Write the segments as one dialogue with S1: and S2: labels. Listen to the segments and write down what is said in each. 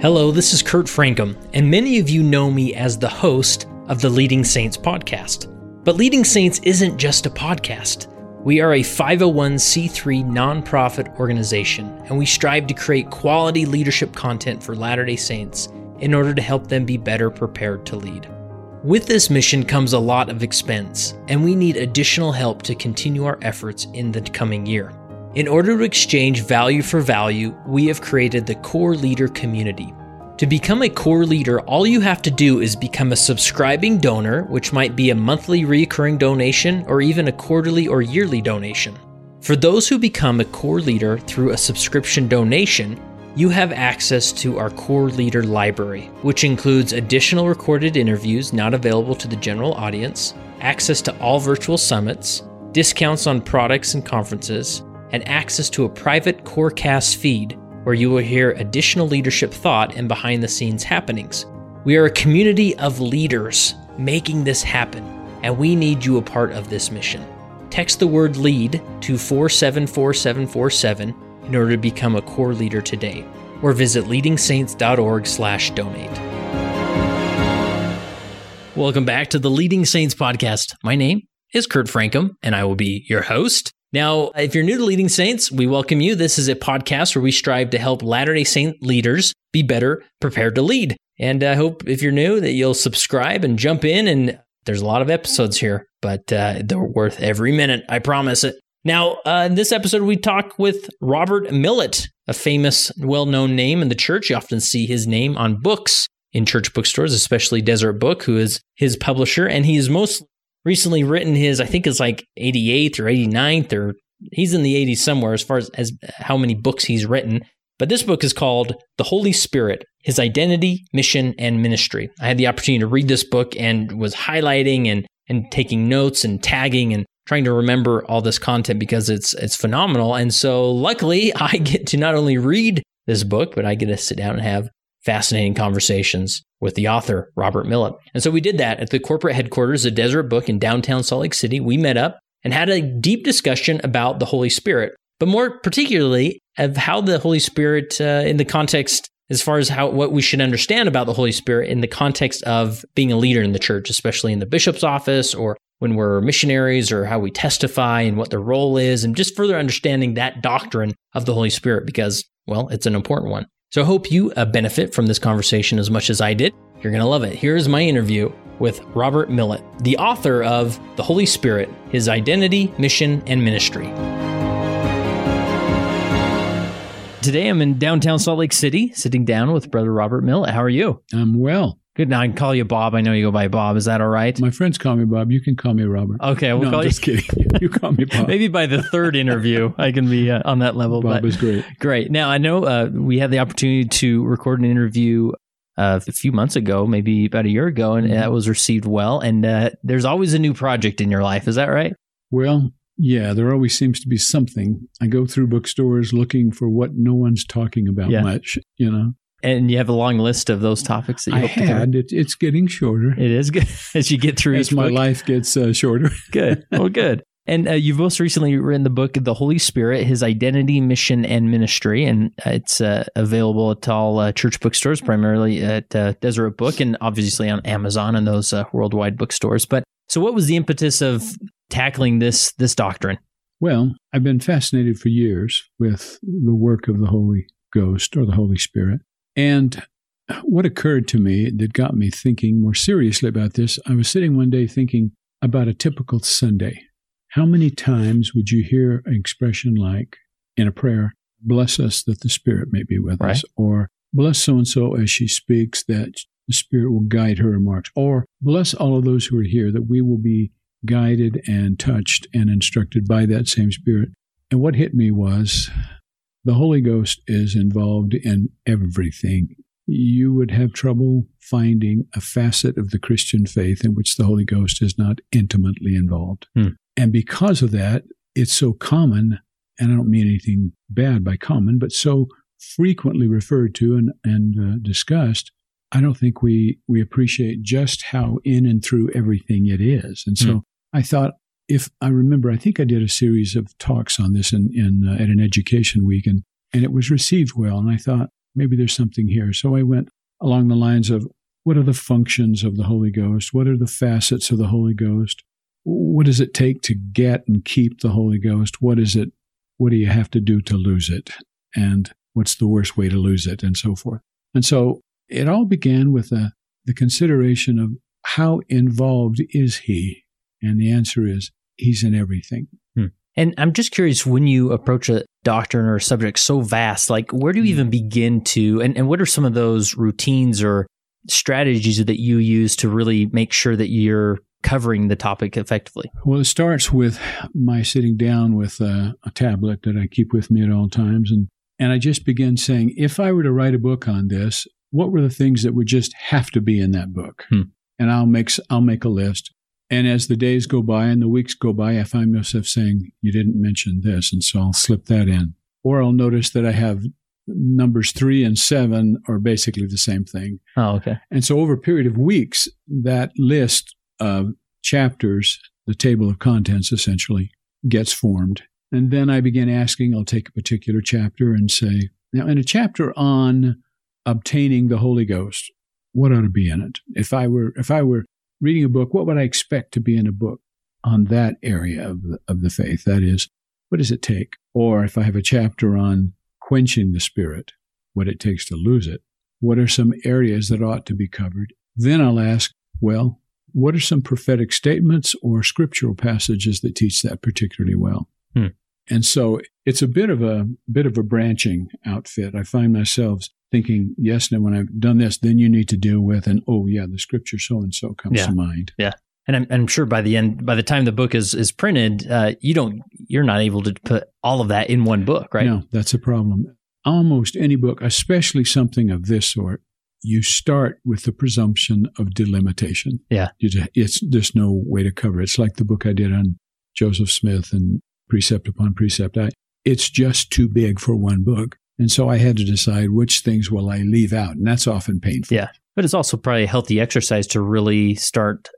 S1: Hello, this is Kurt Francom, and many of you know me as the host of the Leading Saints podcast. But Leading Saints isn't just a podcast. We are a 501c3 nonprofit organization, and we strive to create quality leadership content for Latter day Saints in order to help them be better prepared to lead. With this mission comes a lot of expense, and we need additional help to continue our efforts in the coming year. In order to exchange value for value, we have created the Core Leader community. To become a core leader, all you have to do is become a subscribing donor, which might be a monthly recurring donation or even a quarterly or yearly donation. For those who become a core leader through a subscription donation, you have access to our core leader library, which includes additional recorded interviews not available to the general audience, access to all virtual summits, discounts on products and conferences, and access to a private Corecast feed where you will hear additional leadership thought and behind the scenes happenings. We are a community of leaders making this happen, and we need you a part of this mission. Text the word LEAD to 474747 in order to become a core leader today, or visit leadingsaints.org/donate. Welcome back to the Leading Saints podcast. My name is Kurt Francom, and I will be your host. Now, if you're new to Leading Saints, we welcome you. This is a podcast where we strive to help Latter day Saint leaders be better prepared to lead. And I hope if you're new that you'll subscribe and jump in. And there's a lot of episodes here, but uh, they're worth every minute. I promise it. Now, uh, in this episode, we talk with Robert Millet, a famous, well known name in the church. You often see his name on books in church bookstores, especially Deseret Book, who is his publisher. And he is most recently written his, I think it's like 88th or 89th, or he's in the 80s somewhere as far as, as how many books he's written. But this book is called The Holy Spirit His Identity, Mission, and Ministry. I had the opportunity to read this book and was highlighting and, and taking notes and tagging and trying to remember all this content because it's it's phenomenal. And so luckily I get to not only read this book, but I get to sit down and have fascinating conversations with the author, Robert Millet. And so we did that at the corporate headquarters of Deseret Book in downtown Salt Lake City. We met up and had a deep discussion about the Holy Spirit, but more particularly of how the Holy Spirit, uh, in the context, as far as how what we should understand about the Holy Spirit in the context of being a leader in the church, especially in the bishop's office or when we're missionaries or how we testify and what the role is, and just further understanding that doctrine of the Holy Spirit because, well, it's an important one. So I hope you uh, benefit from this conversation as much as I did. You're going to love it. Here's my interview with Robert Millet, the author of The Holy Spirit His Identity, Mission, and Ministry. Today I'm in downtown Salt Lake City, sitting down with Brother Robert Millet. How are you?
S2: I'm well.
S1: Good. Now I can call you Bob. I know you go by Bob. Is that all right?
S2: My friends call me Bob. You can call me Robert.
S1: Okay, we'll
S2: no,
S1: call
S2: I'm
S1: you.
S2: just kidding. You call me Bob.
S1: Maybe by the third interview, I can be uh, on that level.
S2: Bob
S1: but
S2: is great.
S1: great. Now I know uh, we had the opportunity to record an interview uh, a few months ago, maybe about a year ago, and
S2: Mhm.
S1: that was received well. And uh, there's always a new project in your life. Is that right?
S2: Well, yeah, there always seems to be something. I go through bookstores looking for what no one's talking about
S1: Yeah.
S2: much, you know.
S1: And you have a long list of those topics that you
S2: I
S1: hope
S2: had. It, it's getting shorter
S1: It is good as you get through
S2: as my
S1: book.
S2: life gets uh, shorter.
S1: Good. Well, good. And uh, you've most recently written the book, The Holy Spirit, His Identity, Mission, and Ministry. And uh, it's uh, available at all uh, church bookstores, primarily at uh, Deseret Book, and obviously on Amazon and those uh, worldwide bookstores. But so, what was the impetus of tackling this this doctrine?
S2: Well, I've been fascinated for years with the work of the Holy Ghost or the Holy Spirit. And what occurred to me that got me thinking more seriously about this, I was sitting one day thinking about a typical Sunday. How many times would you hear an expression like in a prayer, bless us that the Spirit may be with us, or bless so and so as she speaks that the Spirit will guide her remarks, or bless all of those who are here that we will be guided and touched and instructed by that same Spirit. And what hit me was the Holy Ghost is involved in everything. You would have trouble finding a facet of the Christian faith in which the Holy Ghost is not intimately involved.
S1: Hmm.
S2: And because of that, it's so common, and I don't mean anything bad by common, but so frequently referred to and, and uh, discussed, I don't think we, we appreciate just how in and through everything it is. And so
S1: Hmm.
S2: I thought, if I remember, I think I did a series of talks on this in, in uh, at an education week, and and it was received well. And I thought, maybe there's something here. So I went along the lines of what are the functions of the Holy Ghost? What are the facets of the Holy Ghost? What does it take to get and keep the Holy Ghost? What is it? What do you have to do to lose it? And what's the worst way to lose it? And so forth. And so it all began with a, the consideration of how involved is he? And the answer is he's in everything.
S1: Hmm. And I'm just curious when you approach a doctrine or a subject so vast, like where do you even begin to, and, and what are some of those routines or strategies that you use to really make sure that you're covering the topic effectively?
S2: Well, it starts with my sitting down with a, a, tablet that I keep with me at all times. And, and I just begin saying, if I were to write a book on this, what were the things that would just have to be in that book? Hmm. And I'll make, I'll make a list. And as the days go by and the weeks go by, I find myself saying, you didn't mention this. And so I'll slip that in. Or I'll notice that I have numbers three and seven are basically the same thing.
S1: Oh, okay.
S2: And so over a period of weeks, that list of chapters, the table of contents essentially, gets formed. And then I begin asking, I'll take a particular chapter and say, now in a chapter on obtaining the Holy Ghost, what ought to be in it? If I were if I were reading a book, what would I expect to be in a book on that area of the, of the faith? That is, what does it take? Or if I have a chapter on quenching the spirit, what it takes to lose it. What are some areas that ought to be covered? Then I'll ask, well, what are some prophetic statements or scriptural passages that teach that particularly well? Hmm. And so it's a bit of a bit of a branching outfit. I find myself thinking, yes, now when I've done this, then you need to deal with, and oh yeah, the scripture so and so comes
S1: yeah.
S2: to mind.
S1: Yeah. And I'm, I'm, sure by the end, by the time the book is is printed, uh, you don't, you're not able to put all of that in one book, right?
S2: No, that's a problem. Almost any book, especially something of this sort, you start with the presumption of delimitation.
S1: Yeah,
S2: it's there's no way to cover it. It's like the book I did on Joseph Smith and precept upon precept. I, it's just too big for one book, and so I had to decide which things will I leave out, and that's often painful.
S1: Yeah, but it's also probably a healthy exercise to really start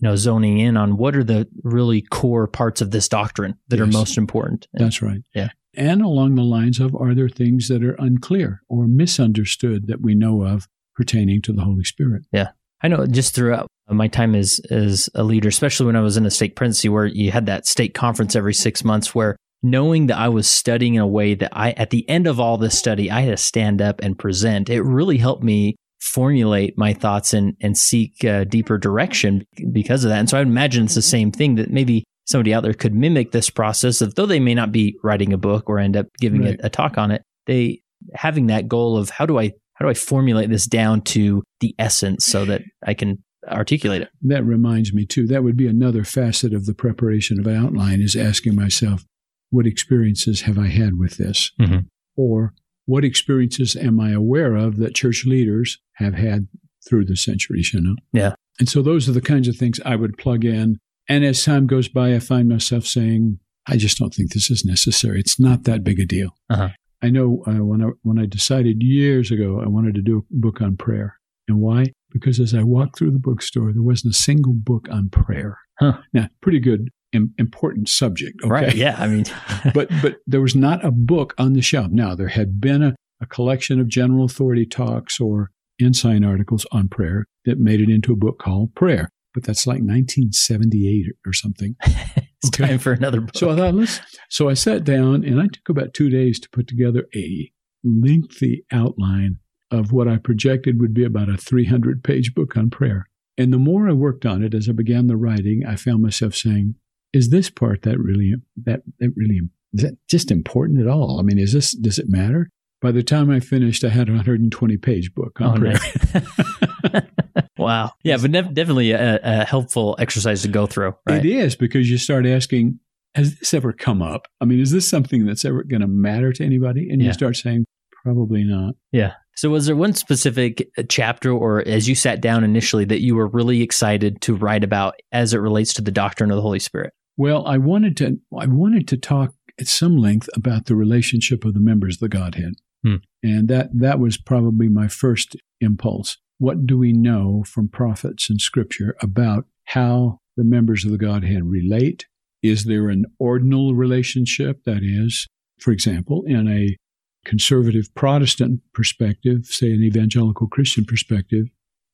S1: you know zoning in on what are the really core parts of this doctrine that yes. are most important.
S2: And, That's right.
S1: Yeah.
S2: And along the lines of are there things that are unclear or misunderstood that we know of pertaining to the Holy Spirit?
S1: Yeah. I know just throughout my time as as a leader, especially when I was in a stake presidency where you had that stake conference every 6 months where knowing that I was studying in a way that I at the end of all this study I had to stand up and present, it really helped me formulate my thoughts and and seek uh, deeper direction because of that. And so I imagine it's the same thing that maybe somebody out there could mimic this process of though they may not be writing a book or end up giving right. a, a talk on it, they having that goal of how do I how do I formulate this down to the essence so that I can articulate it.
S2: That reminds me too. That would be another facet of the preparation of an outline is asking myself, what experiences have I had with this? Mm-hmm. Or what experiences am I aware of that church leaders have had through the centuries, you know?
S1: Yeah.
S2: And so those are the kinds of things I would plug in. And as time goes by, I find myself saying, I just don't think this is necessary. It's not that big a deal. Uh-huh. I know uh, when I when I decided years ago I wanted to do a book on prayer, and why? Because as I walked through the bookstore, there wasn't a single book on prayer. Huh. Now, pretty good Im- important subject. Okay?
S1: Right. Yeah. I mean,
S2: but but there was not a book on the shelf. Now there had been a, a collection of general authority talks or ensign articles on prayer that made it into a book called Prayer. But that's like 1978 or something.
S1: it's okay. time for another book.
S2: So I thought, let's. So I sat down and I took about two days to put together a lengthy outline of what I projected would be about a 300 page book on prayer. And the more I worked on it as I began the writing, I found myself saying, is this part that really that that really is that just important at all? I mean, is this does it matter? By the time I finished, I had a 120 page book on oh, prayer.
S1: Nice. wow. Yeah, but definitely a, a, helpful exercise to go through. Right?
S2: It is because you start asking, has this ever come up? I mean, is this something that's ever going to matter to anybody? And yeah. you start saying, probably not.
S1: Yeah. So, was there one specific chapter, or as you sat down initially, that you were really excited to write about as it relates to the doctrine of the Holy Spirit?
S2: Well, I wanted to I wanted to talk at some length about the relationship of the members of the Godhead. Hmm. And that that was probably my first impulse. What do we know from prophets and scripture about how the members of the Godhead relate? Is there an ordinal relationship that is, for example, in a conservative Protestant perspective, say an evangelical Christian perspective,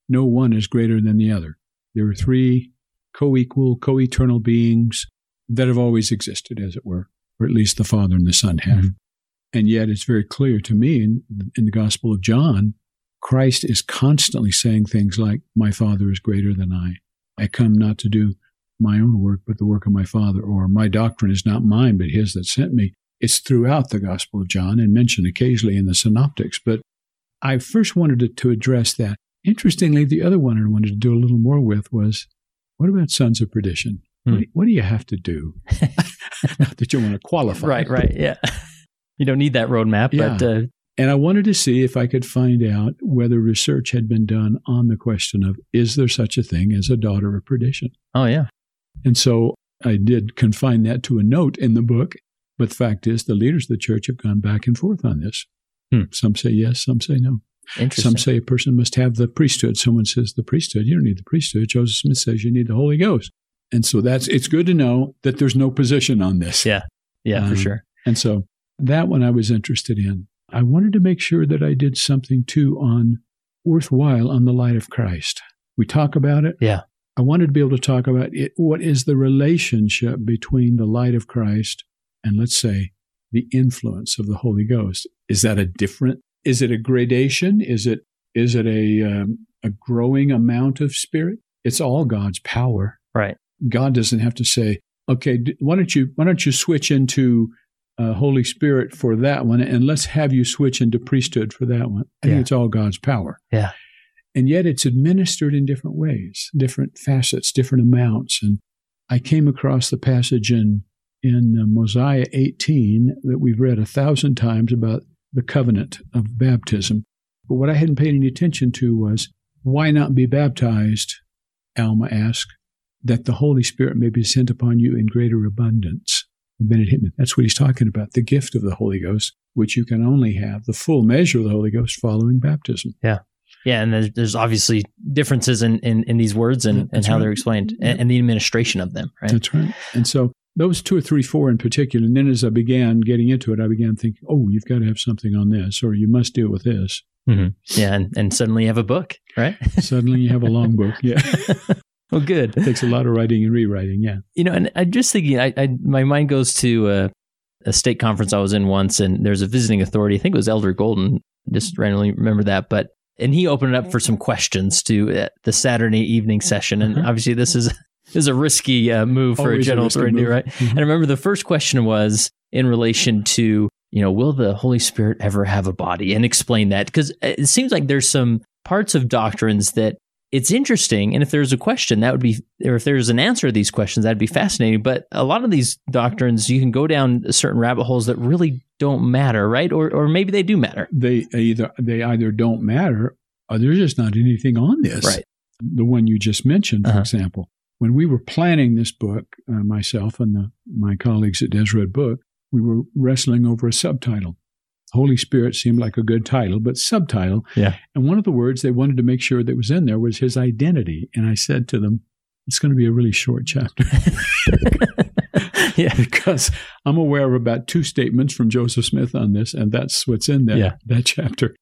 S2: no one is greater than the other. There are three co equal, co eternal beings that have always existed, as it were, or at least the Father and the Son have. Mm-hmm. And yet it's very clear to me in, in the Gospel of John, Christ is constantly saying things like, My Father is greater than I. I come not to do my own work, but the work of my Father, or my doctrine is not mine, but his that sent me. It's throughout the Gospel of John and mentioned occasionally in the Synoptics. But I first wanted to, to address that. Interestingly, the other one I wanted to do a little more with was what about sons of perdition? Hmm. What, do, what, do, you have to do? Not that you want to qualify.
S1: Right, right. Yeah. You don't need that roadmap, yeah. but. Uh,
S2: and I wanted to see if I could find out whether research had been done on the question of is there such a thing as a daughter of perdition?
S1: Oh, yeah.
S2: And so I did confine that to a note in the book. But the fact is, the leaders of the church have gone back and forth on this. Hmm. Some say yes, some say no. Some say a person must have the priesthood. Someone says the priesthood. You don't need the priesthood. Joseph Smith says you need the Holy Ghost. And so that's it's good to know that there's no position on this.
S1: Yeah. Yeah, um, for sure.
S2: And so that one I was interested in. I wanted to make sure that I did something too on worthwhile on the light of Christ. We talk about it.
S1: Yeah.
S2: I wanted to be able to talk about it. What is the relationship between the light of Christ and let's say the influence of the Holy Ghost? Is that a different is it a gradation? Is it is it a um, a growing amount of spirit? It's all God's power.
S1: Right.
S2: God doesn't have to say, "Okay, why don't you why don't you switch into uh, Holy Spirit for that one, and let's have you switch into priesthood for that one." I yeah. think it's all God's power.
S1: Yeah.
S2: And yet, it's administered in different ways, different facets, different amounts. And I came across the passage in in uh, Mosiah 18 that we've read a thousand times about the covenant of baptism. But what I hadn't paid any attention to was why not be baptized? Alma asked, that the Holy Spirit may be sent upon you in greater abundance. Bennett Hitman, that's what he's talking about, the gift of the Holy Ghost, which you can only have the full measure of the Holy Ghost following baptism.
S1: Yeah. Yeah, and there's, there's obviously differences in, in, in these words and, and how right. they're explained and, and, the administration of them, right?
S2: That's right. And so those two or three, four in particular. And then as I began getting into it, I began thinking, oh, you've got to have something on this, or you must deal with this.
S1: Mm-hmm. Yeah, and, and suddenly you have a book, right?
S2: suddenly you have a long book. Yeah.
S1: well, good.
S2: It takes a lot of writing and rewriting. Yeah.
S1: You know, and I'm just thinking, I, I my mind goes to a, a stake conference I was in once, and there's a visiting authority. I think it was Elder Golden. Just randomly remember that, but and he opened it up for some questions to uh, the Saturday evening session. And uh-huh. obviously, this is is a risky uh, move for Always a general authority, right? Mm-hmm. And I remember the first question was in relation to, you know, will the Holy Spirit ever have a body? And explain that because it seems like there's some parts of doctrines that it's interesting. And if there's a question, that would be, or if there's an answer to these questions, that'd be fascinating. But a lot of these doctrines, you can go down certain rabbit holes that really don't matter, right? Or, or maybe they do matter.
S2: They either they either don't matter, or there's just not anything on this.
S1: Right.
S2: The one you just mentioned, for uh-huh. example, when we were planning this book, uh, myself and the, my colleagues at Deseret Book, we were wrestling over a subtitle. Holy Spirit seemed like a good title, but subtitle.
S1: Yeah.
S2: And one of the words they wanted to make sure that was in there was his identity. And I said to them, it's going to be a really short chapter. yeah. Because I'm aware of about two statements from Joseph Smith on this, and that's what's in there, yeah. that chapter.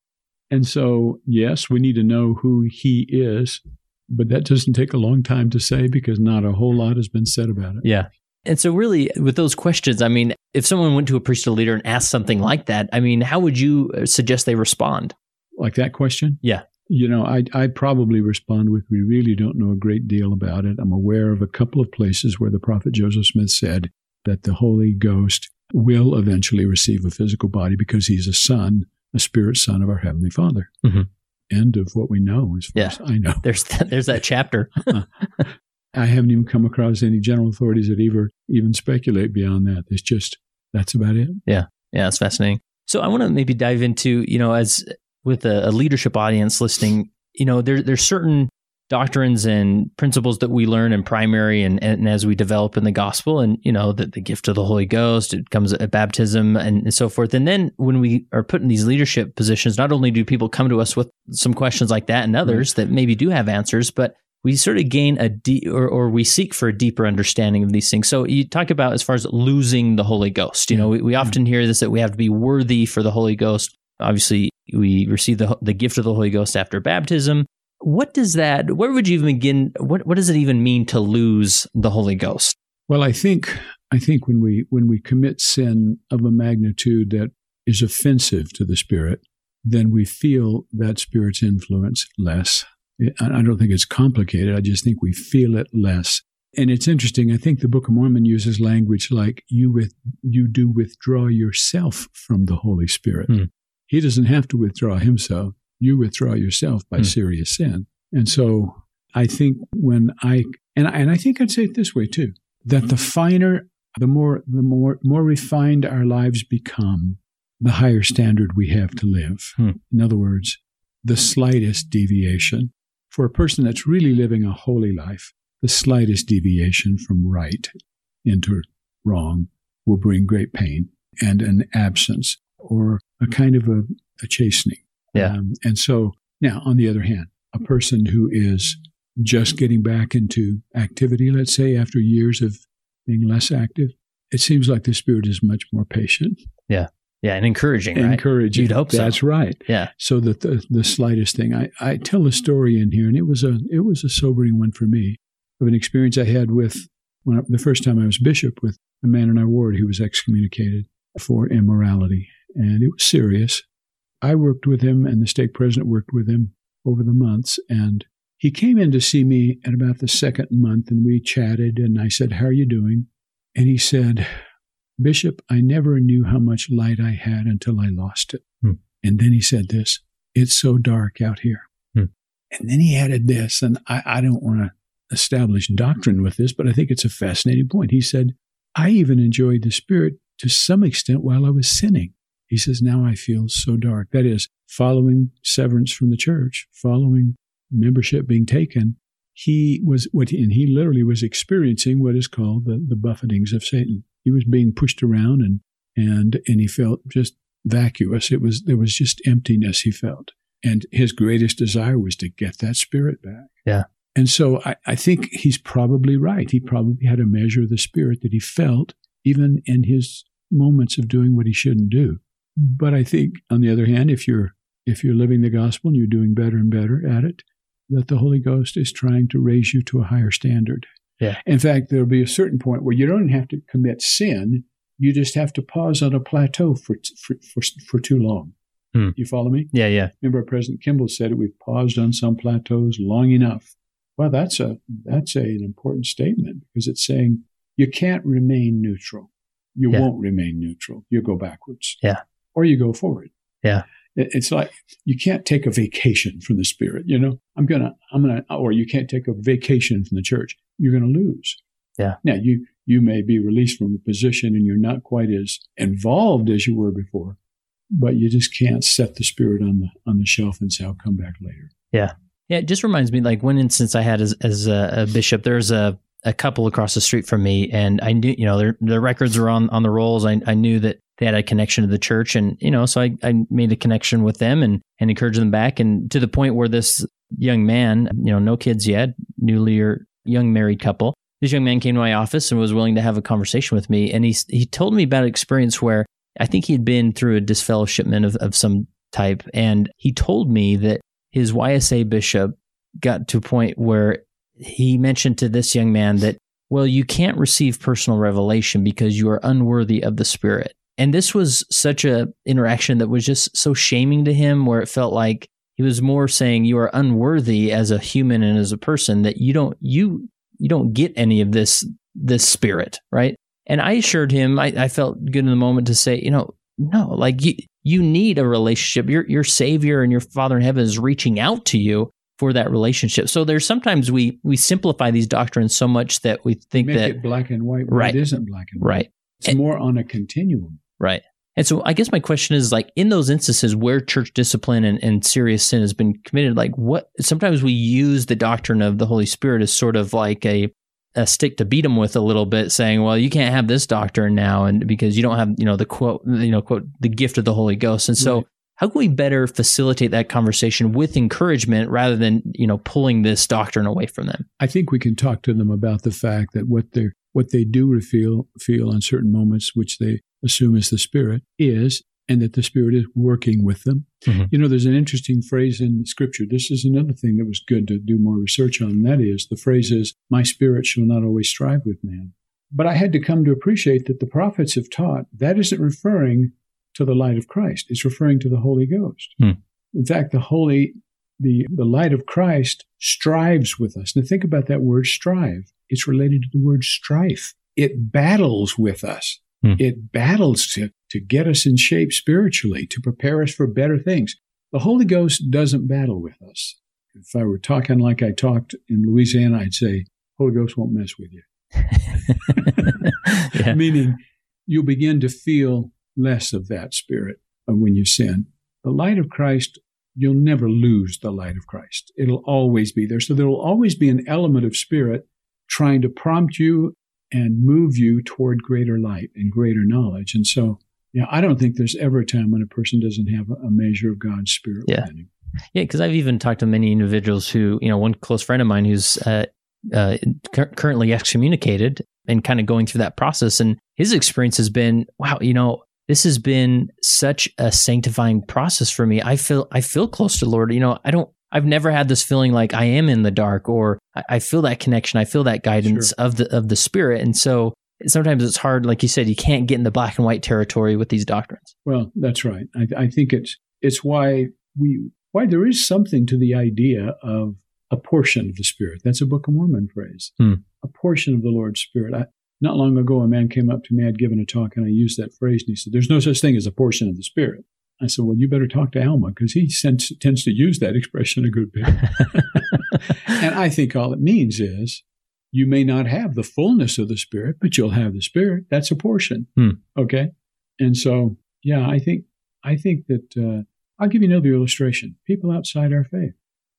S2: And so, yes, we need to know who he is but that doesn't take a long time to say because not a whole lot has been said about it.
S1: Yeah. And so, really, with those questions, I mean, if someone went to a priesthood leader and asked something like that, I mean, how would you uh, suggest they respond?
S2: Like that question?
S1: Yeah.
S2: You know, I I probably respond with, "We really don't know a great deal about it. I'm aware of a couple of places where the prophet Joseph Smith said that the Holy Ghost will eventually receive a physical body because he's a son, a spirit son of our heavenly Father." Mm-hmm end of what we know, as far yeah. as I know.
S1: There's that, there's that chapter. Uh-huh.
S2: I haven't even come across any general authorities that even even speculate beyond that. It's just that's about it.
S1: Yeah, yeah, it's fascinating. So I want to maybe dive into you know as with a, a leadership audience listening, you know there there's certain doctrines and principles that we learn in primary and, and as we develop in the gospel and you know the, the gift of the holy ghost it comes at baptism and, and so forth and then when we are put in these leadership positions not only do people come to us with some questions like that and mm-hmm. others that maybe do have answers but we sort of gain a deep or, or we seek for a deeper understanding of these things. So you talk about as far as losing the Holy Ghost. You know, we, we mm-hmm. often hear this that we have to be worthy for the Holy Ghost. Obviously, we receive the the gift of the Holy Ghost after baptism. What does that? Where would you even begin? What What does it even mean to lose the Holy Ghost?
S2: Well, I think I think when we when we commit sin of a magnitude that is offensive to the Spirit, then we feel that Spirit's influence less. I don't think it's complicated. I just think we feel it less. And it's interesting. I think the Book of Mormon uses language like you with you do withdraw yourself from the Holy Spirit. Hmm. He doesn't have to withdraw himself. You withdraw yourself by hmm. serious sin. And so I think when I and and I think I'd say it this way too that the finer, the more the more more refined our lives become, the higher standard we have to live. Hmm. In other words, the slightest deviation for a person that's really living a holy life, the slightest deviation from right into wrong will bring great pain and an absence or a kind of a, a chastening.
S1: Yeah. Um,
S2: and so now, on the other hand, a person who is just getting back into activity, let's say, after years of being less active, it seems like the spirit is much more patient.
S1: Yeah. Yeah, and encouraging, right?
S2: Encouraging.
S1: You'd hope so.
S2: That's right.
S1: Yeah.
S2: So that the, the slightest thing, I, I tell a story in here, and it was a it was a sobering one for me of an experience I had with when I, the first time I was bishop with a man in our ward who was excommunicated for immorality, and it was serious. I worked with him, and the stake president worked with him over the months, and he came in to see me at about the second month, and we chatted, and I said, "How are you doing?" And he said, Bishop, I never knew how much light I had until I lost it. Hmm. And then he said this, it's so dark out here. Hmm. And then he added this, and I, I don't want to establish doctrine with this, but I think it's a fascinating point. He said, I even enjoyed the Spirit to some extent while I was sinning. He says, now I feel so dark. That is, following severance from the church, following membership being taken, he was what, and he literally was experiencing what is called the, the buffetings of Satan he was being pushed around and and and he felt just vacuous. It was there was just emptiness he felt. And his greatest desire was to get that spirit back.
S1: Yeah.
S2: And so I, I think he's probably right. He probably had a measure of the spirit that he felt even in his moments of doing what he shouldn't do. But I think on the other hand, if you're if you're living the gospel and you're doing better and better at it, that the Holy Ghost is trying to raise you to a higher standard.
S1: Yeah.
S2: In fact, there'll be a certain point where you don't have to commit sin. You just have to pause on a plateau for for for, for too long. Hmm. You follow me?
S1: Yeah, yeah.
S2: Remember, President Kimball said it. We've paused on some plateaus long enough. Well, that's a that's a, an important statement because it's saying you can't remain neutral. You yeah. won't remain neutral. You go backwards.
S1: Yeah.
S2: Or you go forward.
S1: Yeah.
S2: It's like you can't take a vacation from the spirit. You know, I'm gonna, I'm gonna, or you can't take a vacation from the church. You're gonna lose.
S1: Yeah.
S2: Now you you may be released from a position and you're not quite as involved as you were before, but you just can't set the spirit on the on the shelf and say I'll come back later.
S1: Yeah. Yeah, it just reminds me like one instance I had as, as a, a bishop. There's a, a couple across the street from me, and I knew, you know, their, their records were on, on the rolls. I, I knew that they had a connection to the church and you know so I, I made a connection with them and and encouraged them back. And to the point where this young man you know no kids yet newly or young married couple this young man came to my office and was willing to have a conversation with me. And he he told me about an experience where I think he'd been through a disfellowshipment of, of some type. And he told me that his YSA bishop got to a point where he mentioned to this young man that well you can't receive personal revelation because you are unworthy of the spirit and this was such a interaction that was just so shaming to him where it felt like he was more saying you are unworthy as a human and as a person that you don't you you don't get any of this this spirit, right? And I assured him I, I felt good in the moment to say, you know, no, like you you need a relationship. Your your savior and your father in heaven is reaching out to you for that relationship. So there's sometimes we we simplify these doctrines so much that we think
S2: Make
S1: that
S2: it black and white.
S1: Right.
S2: It isn't black and white.
S1: Right.
S2: It's and, more on a continuum.
S1: Right. And so I guess my question is like in those instances where church discipline and, and serious sin has been committed, like what sometimes we use the doctrine of the Holy Spirit as sort of like a a stick to beat them with a little bit, saying, "Well, you can't have this doctrine now, and because you don't have, you know, the quote, you know, quote, the gift of the Holy Ghost." And so, right. How can we better facilitate that conversation with encouragement rather than, you know, pulling this doctrine away from them?
S2: I think we can talk to them about the fact that what they what they do feel feel on certain moments, which they assume is the spirit, is and that the Spirit is working with them. Mm-hmm. You know, there's an interesting phrase in Scripture. This is another thing that was good to do more research on. That is the phrase is, My spirit shall not always strive with man. But I had to come to appreciate that the prophets have taught that isn't referring to the light of Christ. It's referring to the Holy Ghost. Hmm. In fact, the Holy, the, the light of Christ strives with us. Now think about that word strive. It's related to the word strife. It battles with us. Hmm. It battles to, to get us in shape spiritually, to prepare us for better things. The Holy Ghost doesn't battle with us. If I were talking like I talked in Louisiana, I'd say, Holy Ghost won't mess with you. yeah. Meaning, you'll begin to feel less of that spirit when you sin. The light of Christ, you'll never lose the light of Christ. It'll always be there. So there will always be an element of spirit trying to prompt you and move you toward greater light and greater knowledge. And so, yeah, I don't think there's ever a time when a person doesn't have a measure of God's spirit
S1: yeah.
S2: within him.
S1: Yeah, because I've even talked to many individuals who, you know, one close friend of mine who's uh, uh, currently excommunicated and kind of going through that process. And his experience has been, wow, you know, this has been such a sanctifying process for me. I feel I feel close to the Lord. You know, I don't I've never had this feeling like I am in the dark or I, I feel that connection. I feel that guidance sure. of the of the spirit. And so sometimes it's hard, like you said, you can't get in the black and white territory with these doctrines.
S2: Well, that's right. I, I think it's it's why we why there is something to the idea of a portion of the Spirit. That's a Book of Mormon phrase. Hmm. A portion of the Lord's Spirit. I, not long ago, a man came up to me. I'd given a talk and I used that phrase, and he said, There's no such thing as a portion of the Spirit. I said, Well, you better talk to Alma because he tends, tends to use that expression a good bit. and I think all it means is you may not have the fullness of the Spirit, but you'll have the Spirit. That's a portion. Hmm. Okay. And so, yeah, I think, I think that, uh, I'll give you another illustration. People outside our faith.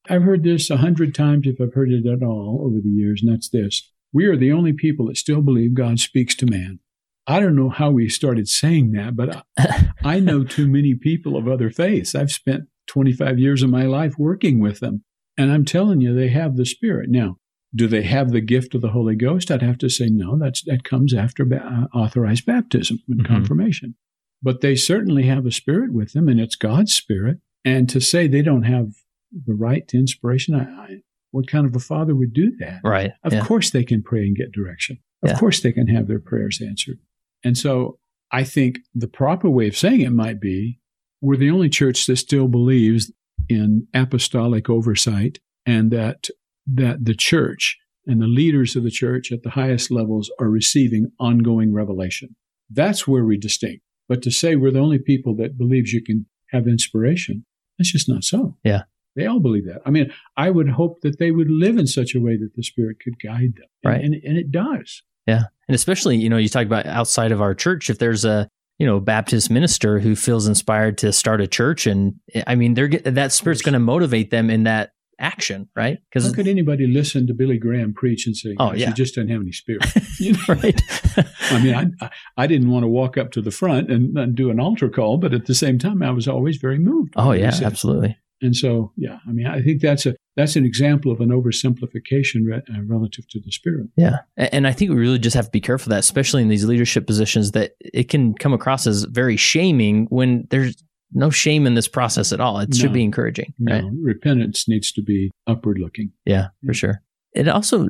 S2: I've heard this a hundred times if I've heard it at all over the years, and that's this. We are the only people that still believe God speaks to man. I don't know how we started saying that, but I, know too many people of other faiths. I've spent 25 years of my life working with them. And I'm telling you, they have the Spirit. Now, do they have the gift of the Holy Ghost? I'd have to say no. That's, that comes after ba- uh, authorized baptism and mm-hmm. confirmation. But they certainly have a Spirit with them, and it's God's Spirit. And to say they don't have the right to inspiration. I, I, what kind of a father would do that?
S1: Right.
S2: Of yeah. course they can pray and get direction. Of yeah. course they can have their prayers answered. And so I think the proper way of saying it might be we're the only church that still believes in apostolic oversight and that that the church and the leaders of the church at the highest levels are receiving ongoing revelation. That's where we distinct. But to say we're the only people that believes you can have inspiration, that's just not so.
S1: Yeah.
S2: They all believe that. I mean, I would hope that they would live in such a way that the Spirit could guide them.
S1: Right.
S2: And, and it does.
S1: Yeah. And especially, you know, you talk about outside of our church, if there's a, you know, Baptist minister who feels inspired to start a church, and I mean, they're that spirit's going to motivate them in that action, right?
S2: Because how could anybody listen to Billy Graham preach and say, "Oh, yeah, he just doesn't have any spirit"?
S1: You know? right.
S2: I mean, I, I didn't want to walk up to the front and, and, do an altar call, but at the same time, I was always very moved.
S1: Oh yeah, absolutely.
S2: And so, yeah, I mean, I think that's a that's an example of an oversimplification re- uh, relative to the spirit.
S1: Yeah, and I think we really just have to be careful that, especially in these leadership positions, that it can come across as very shaming when there's no shame in this process at all. It no, should be encouraging. Right?
S2: Repentance needs to be upward looking.
S1: Yeah, for sure. It also,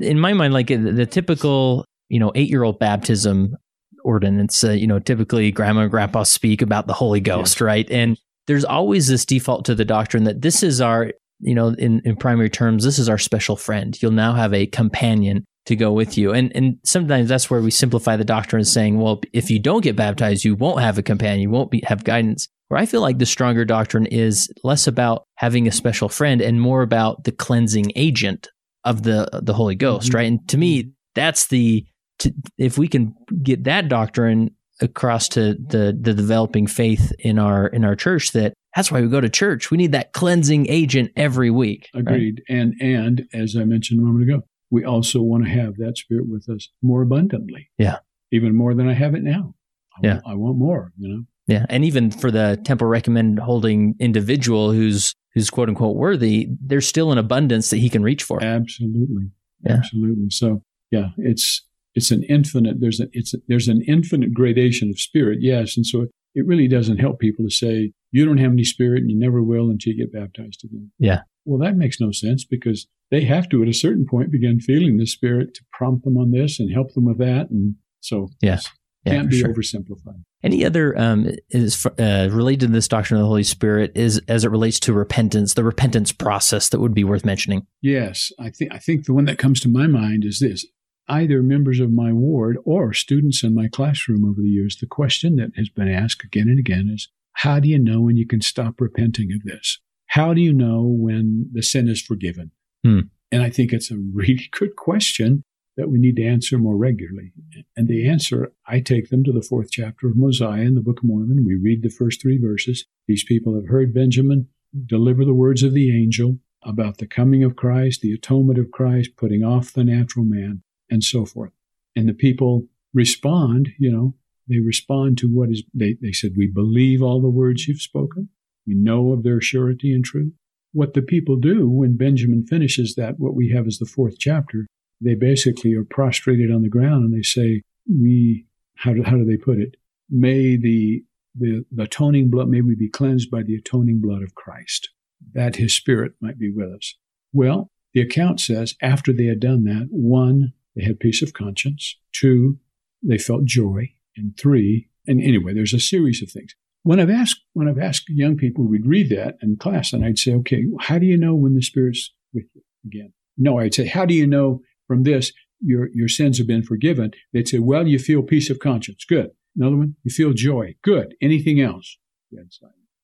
S1: in my mind, like the typical, you know, eight year old baptism ordinance, uh, you know, typically grandma and grandpa speak about the Holy Ghost, yeah. right? And there's always this default to the doctrine that this is our, you know, in, in primary terms, this is our special friend. You'll now have a companion to go with you. And and sometimes that's where we simplify the doctrine saying, well, if you don't get baptized, you won't have a companion, you won't be, have guidance. Where I feel like the stronger doctrine is less about having a special friend and more about the cleansing agent of the the Holy Ghost, mm-hmm. right? And to me, that's the to, if we can get that doctrine across to the the developing faith in our in our church that that's why we go to church. We need that cleansing agent every week.
S2: Agreed. Right? And and as I mentioned a moment ago, we also want to have that spirit with us more abundantly.
S1: Yeah.
S2: Even more than I have it now.
S1: I yeah.
S2: Want, I want more, you know.
S1: Yeah, and even for the temple recommend holding individual who's who's quote unquote worthy, there's still an abundance that he can reach for.
S2: Absolutely,
S1: Yeah.
S2: absolutely. So yeah, it's it's an infinite. There's a it's a, there's an infinite gradation of spirit. Yes, and so it really doesn't help people to say you don't have any spirit and you never will until you get baptized again.
S1: Yeah.
S2: Well, that makes no sense because they have to at a certain point begin feeling the spirit to prompt them on this and help them with that, and so
S1: Yeah. Yeah,
S2: can't be
S1: sure.
S2: oversimplified.
S1: Any other um, is uh, related to this doctrine of the Holy Spirit is as it relates to repentance, the repentance process that would be worth mentioning.
S2: Yes, I think I think the one that comes to my mind is this: either members of my ward or students in my classroom over the years. The question that has been asked again and again is, "How do you know when you can stop repenting of this? How do you know when the sin is forgiven?"
S1: Hmm.
S2: And I think it's a really good question that we need to answer more regularly. And the answer, I take them to the fourth chapter of Mosiah in the Book of Mormon. We read the first three verses. These people have heard Benjamin deliver the words of the angel about the coming of Christ, the atonement of Christ, putting off the natural man, and so forth. And the people respond, you know, they respond to what is, they, they said, We believe all the words you've spoken. We know of their surety and truth. What the people do when Benjamin finishes that, what we have is the fourth chapter, they basically are prostrated on the ground and they say, We, how do, how do they put it? May the, the, the atoning blood, may we be cleansed by the atoning blood of Christ, that his spirit might be with us. Well, the account says after they had done that, one, they had peace of conscience. Two, they felt joy. And three, and anyway, there's a series of things. When I've asked, when I've asked young people, we'd read that in class and I'd say, okay, how do you know when the Spirit's with you again? No, I'd say, how do you know from this your, your sins have been forgiven? They'd say, well, you feel peace of conscience. Good. Another one, you feel joy. Good. Anything else?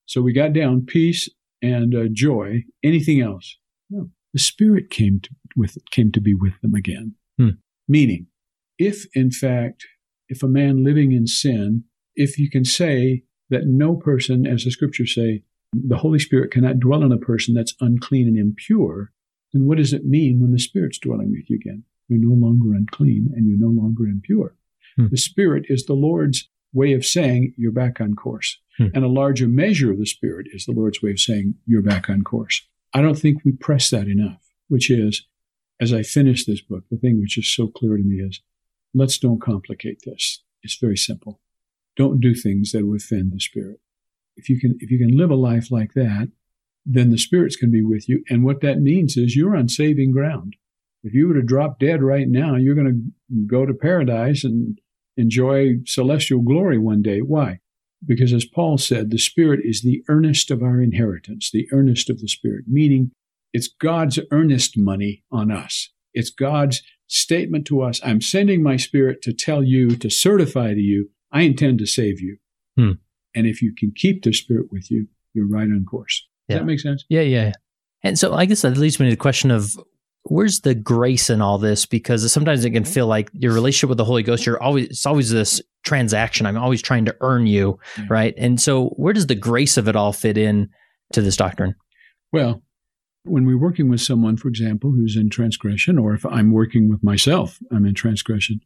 S2: So we got down peace and uh, joy. Anything else? No. The Spirit came to, with came to be with them again.
S1: Hmm.
S2: Meaning, if in fact, if a man living in sin, if you can say that no person, as the scriptures say, the Holy Spirit cannot dwell in a person that's unclean and impure, then what does it mean when the Spirit's dwelling with you again? You're no longer unclean and you're no longer impure.
S1: Hmm.
S2: The Spirit is the Lord's way of saying you're back on course.
S1: Hmm.
S2: And a larger measure of the Spirit is the Lord's way of saying you're back on course. I don't think we press that enough, which is, as I finish this book, the thing which is so clear to me is let's don't complicate this. It's very simple. Don't do things that offend the Spirit. If you can, if you can live a life like that, then the Spirit's going to be with you. And what that means is you're on saving ground. If you were to drop dead right now, you're going to go to paradise and enjoy celestial glory one day. Why? Because as Paul said, the Spirit is the earnest of our inheritance, the earnest of the Spirit, meaning it's God's earnest money on us. It's God's statement to us. I'm sending my Spirit to tell you, to certify to you, I intend to save you.
S1: Hmm.
S2: And if you can keep the Spirit with you, you're right on course. Does
S1: Yeah.
S2: that make sense?
S1: Yeah, yeah. And so I guess that leads me to the question of where's the grace in all this? Because sometimes it can feel like your relationship with the Holy Ghost, you're always it's always this transaction. I'm always trying to earn you,
S2: Yeah.
S1: right? And so where does the grace of it all fit in to this doctrine?
S2: Well, when we're working with someone, for example, who's in transgression, or if I'm working with myself, I'm in transgression,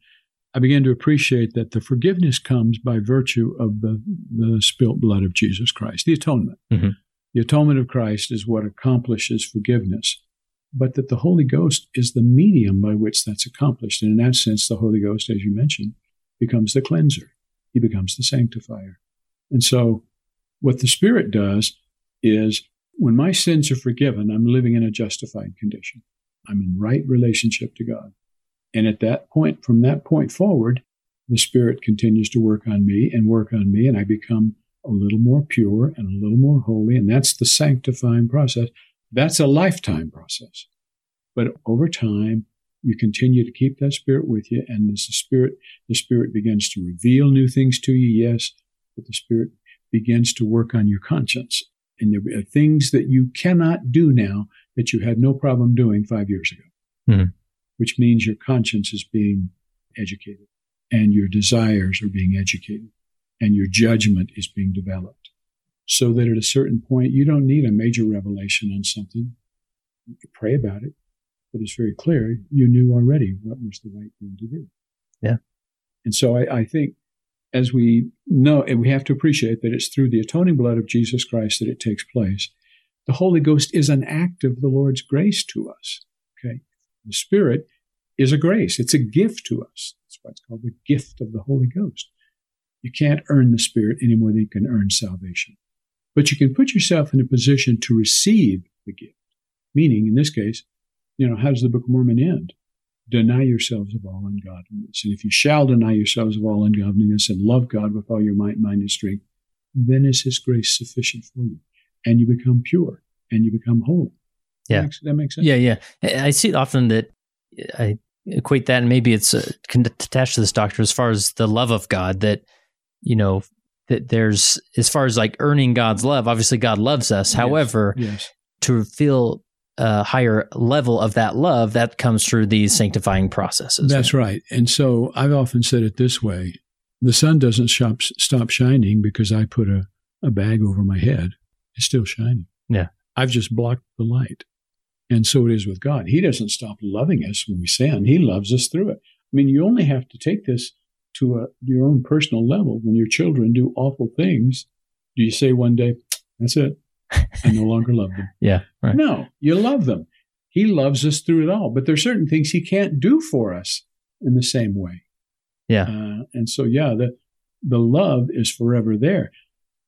S2: I begin to appreciate that the forgiveness comes by virtue of the, the spilt blood of Jesus Christ, the atonement.
S1: Mhm.
S2: The atonement of Christ is what accomplishes forgiveness, but that the Holy Ghost is the medium by which that's accomplished. And in that sense, the Holy Ghost, as you mentioned, becomes the cleanser, he becomes the sanctifier. And so, what the Spirit does is when my sins are forgiven, I'm living in a justified condition. I'm in right relationship to God. And at that point, from that point forward, the Spirit continues to work on me and work on me, and I become a little more pure and a little more holy. And that's the sanctifying process. That's a lifetime process. But over time, you continue to keep that Spirit with you, and as the Spirit, the Spirit begins to reveal new things to you, yes, but the Spirit begins to work on your conscience. And there are things that you cannot do now that you had no problem doing five years ago,
S1: Mhm.
S2: which means your conscience is being educated and your desires are being educated and your judgment is being developed. So that at a certain point, you don't need a major revelation on something. You can pray about it, but it's very clear you knew already what was the right thing to do.
S1: Yeah.
S2: And so I, I think as we know, and we have to appreciate that it's through the atoning blood of Jesus Christ that it takes place. The Holy Ghost is an act of the Lord's grace to us. Okay. The Spirit is a grace. It's a gift to us. That's why it's called the gift of the Holy Ghost. You can't earn the Spirit any more than you can earn salvation. But you can put yourself in a position to receive the gift. Meaning, in this case, you know, how does the Book of Mormon end? Deny yourselves of all ungodliness. And if you shall deny yourselves of all ungodliness and love God with all your might, mind, and strength, then is His grace sufficient for you. And you become pure and you become holy.
S1: Yeah.
S2: That makes, that makes sense.
S1: Yeah, yeah. I see it often that I equate that, and maybe it's uh, attached to this doctrine as far as the love of God that, you know, that there's, as far as like earning God's love, obviously God loves us.
S2: Yes.
S1: However,
S2: Yes.
S1: to feel a higher level of that love, that comes through these sanctifying processes.
S2: That's right. And so I've often said it this way the sun doesn't shop, stop shining because I put a, a bag over my head. It's still shining.
S1: Yeah.
S2: I've just blocked the light. And so it is with God. He doesn't stop loving us when we sin, He loves us through it. I mean, you only have to take this to a, your own personal level. When your children do awful things, do you say one day, That's it? I no longer love them.
S1: Yeah. Right.
S2: No, you love them. He loves us through it all. But there's certain things he can't do for us in the same way.
S1: Yeah.
S2: Uh, and so, yeah, the, the love is forever there.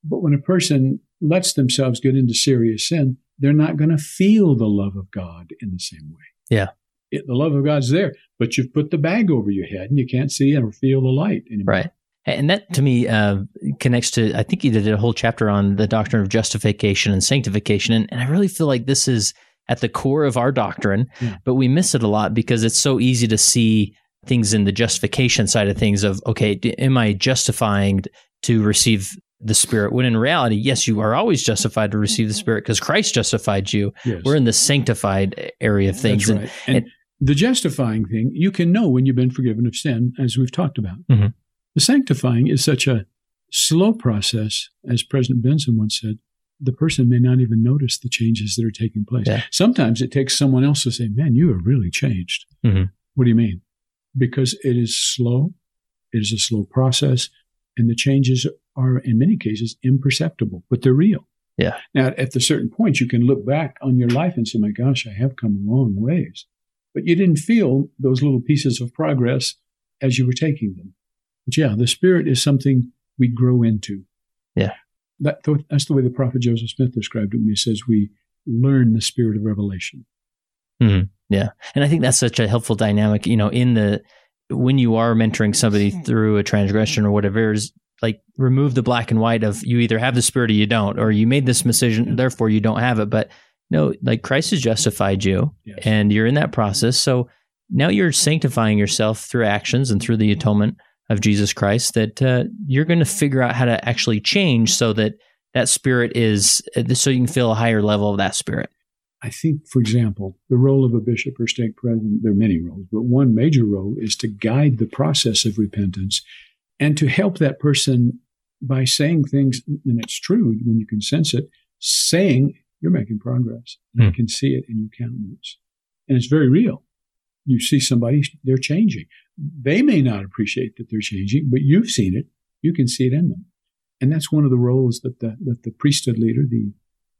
S2: But when a person lets themselves get into serious sin, they're not going to feel the love of God in the same way.
S1: Yeah.
S2: It, the love of God's there, but you've put the bag over your head and you can't see or feel the light anymore.
S1: Right. And that to me uh, connects to, I think you did a whole chapter on the doctrine of justification and sanctification. And, and I really feel like this is at the core of our doctrine,
S2: Yeah.
S1: but we miss it a lot because it's so easy to see things in the justification side of things of, okay, d- am I justifying to receive the Spirit? When in reality, yes, you are always justified to receive the Spirit because Christ justified you.
S2: Yes.
S1: We're in the sanctified area of things.
S2: That's
S1: And-
S2: right. And,
S1: and-
S2: the justifying thing, you can know when you've been forgiven of sin, as we've talked about.
S1: Mhm.
S2: The sanctifying is such a slow process, as President Benson once said. The person may not even notice the changes that are taking place.
S1: Yeah.
S2: Sometimes it takes someone else to say, "Man, you have really changed."
S1: Mhm.
S2: What do you mean? Because it is slow. It is a slow process, and the changes are, in many cases, imperceptible, but they're real.
S1: Yeah.
S2: Now, at the certain point, you can look back on your life and say, "My gosh, I have come a long ways," but you didn't feel those little pieces of progress as you were taking them. But yeah, the spirit is something we grow into.
S1: Yeah.
S2: That, that's the way the prophet Joseph Smith described it when he says we learn the spirit of revelation.
S1: Mhm. Yeah. And I think that's such a helpful dynamic, you know, in the when you are mentoring somebody through a transgression or whatever is like remove the black and white of you either have the spirit or you don't, or you made this decision, therefore you don't have it. But no, like Christ has justified you
S2: Yes.
S1: and you're in that process. So now you're sanctifying yourself through actions and through the atonement of Jesus Christ that uh, you're going to figure out how to actually change so that that spirit is so you can feel a higher level of that spirit.
S2: I think, for example, the role of a bishop or stake president, there are many roles, but one major role is to guide the process of repentance and to help that person by saying things, and it's true when you can sense it, saying you're making progress. And I
S1: Hmm.
S2: can see it in your countenance. And it's very real. You see somebody, they're changing. They may not appreciate that they're changing, but you've seen it. You can see it in them. And that's one of the roles that the, that the priesthood leader, the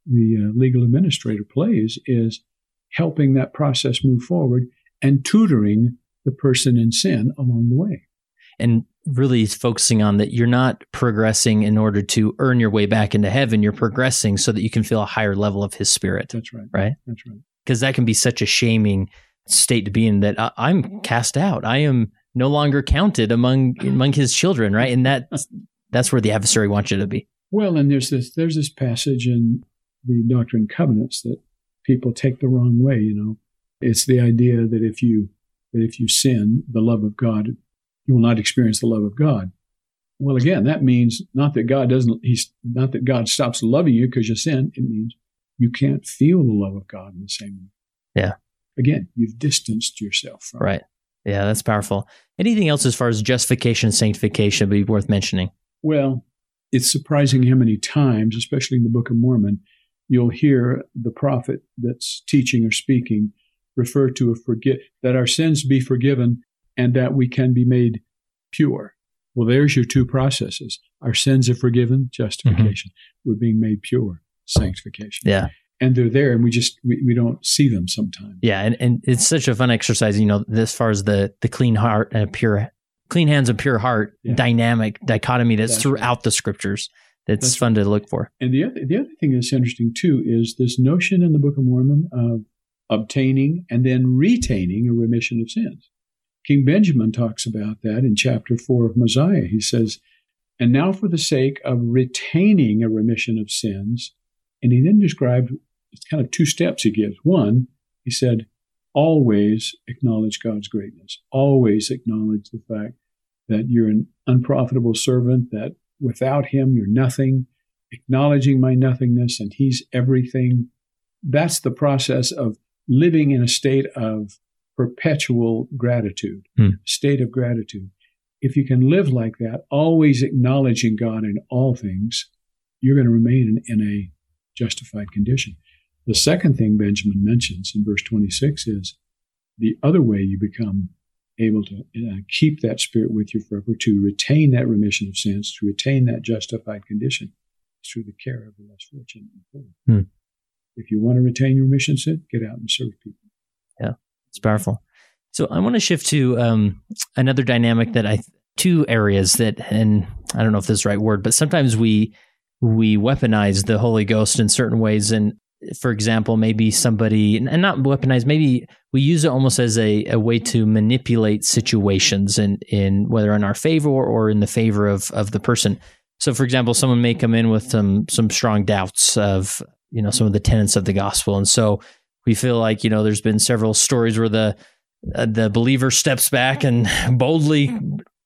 S2: the uh, legal administrator plays is helping that process move forward and tutoring the person in sin along the way.
S1: and really focusing on that you're not progressing in order to earn your way back into heaven you're progressing so that you can feel a higher level of his spirit
S2: That's right.
S1: Right.
S2: That's right.
S1: because that can be such a shaming state to be in that I- i'm cast out i am no longer counted among among his children right and that that's where the adversary wants you to be
S2: Well, and there's this there's this passage in the Doctrine and Covenants that people take the wrong way. You know, it's the idea that if you that if you sin, the love of God, you will not experience the love of God. Well, again, that means not that God doesn't. He's not that God stops loving you because you sin. It means you can't feel the love of God in the same way.
S1: Yeah.
S2: Again, you've distanced yourself from. it.
S1: right yeah that's powerful anything else as far as justification and sanctification would be worth mentioning
S2: Well, it's surprising how many times, especially in the Book of Mormon, you'll hear the prophet that's teaching or speaking refer to a forget that our sins be forgiven and that we can be made pure. Well, there's your two processes. Our sins are forgiven, justification. Mm-hmm. We're being made pure, sanctification.
S1: Yeah.
S2: And they're there and we just we, we don't see them sometimes.
S1: Yeah, and, and it's such a fun exercise, you know, as far as the the clean heart and pure clean hands and pure heart yeah. dynamic dichotomy that's, that's throughout right. the scriptures. It's that's fun right. to look for.
S2: And the other the other thing that's interesting too is this notion in the Book of Mormon of obtaining and then retaining a remission of sins. King Benjamin talks about that in chapter 4 of Mosiah. He says, And now for the sake of retaining a remission of sins. And he then described it's kind of two steps he gives. One, he said, always acknowledge God's greatness. Always acknowledge the fact that you're an unprofitable servant, that without him you're nothing. Acknowledging my nothingness and he's everything. That's the process of living in a state of perpetual gratitude, hmm. state of gratitude. If you can live like that, always acknowledging God in all things, you're going to remain in, in a justified condition. The second thing Benjamin mentions in verse 26 is the other way you become able to uh, keep that spirit with you forever, to retain that remission of sins, to retain that justified condition, is through the care of the less fortunate and poor. Hmm. If you want to retain your mission sin, get out and serve people.
S1: Yeah, it's powerful. So I want to shift to um, another dynamic that I two areas that, and I don't know if this is the right word, but sometimes we we weaponize the Holy Ghost in certain ways, and for example, maybe somebody and not weaponize, maybe we use it almost as a, a way to manipulate situations in, in whether in our favor or in the favor of, of the person. So for example, someone may come in with some some strong doubts of you know some of the tenets of the gospel, and so we feel like you know there's been several stories where the uh, the believer steps back and boldly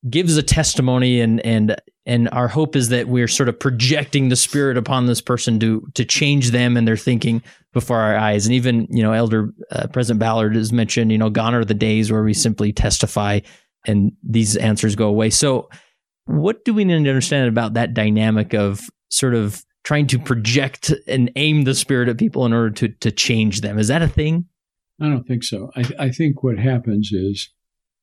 S1: gives a testimony and and and our hope is that we're sort of projecting the spirit upon this person to to change them and their thinking before our eyes. And even you know elder uh, president ballard has mentioned you know gone are the days where we simply testify and these answers go away. So what do we need to understand about that dynamic of sort of trying to project and aim the spirit at people in order to to change them? Is that a thing?
S2: I don't think so. I, I think what happens is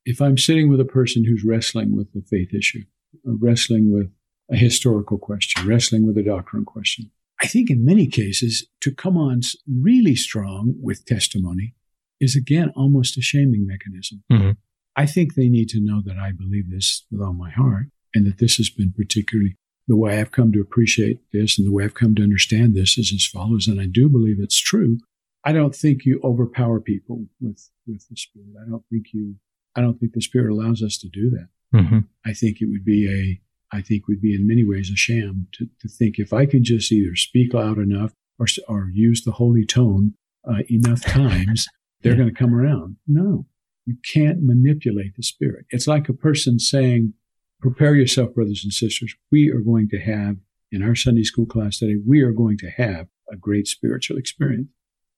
S2: if I'm sitting with a person who's wrestling with the faith issue, wrestling with a historical question, wrestling with a doctrine question, I think in many cases to come on really strong with testimony is again almost a shaming mechanism. Mm-hmm. I think they need to know that I believe this with all my heart and that this has been particularly the way I've come to appreciate this and the way I've come to understand this is as follows. And I do believe it's true. I don't think you overpower people with, with the Spirit. I don't think you I don't think the Spirit allows us to do that. Mm-hmm. I think it would be a, I think would be in many ways a sham to, to think if I could just either speak loud enough or, or use the holy tone uh, enough times, they're yeah. going to come around. No, you can't manipulate the Spirit. It's like a person saying, prepare yourself, brothers and sisters. We are going to have in our Sunday school class today, we are going to have a great spiritual experience.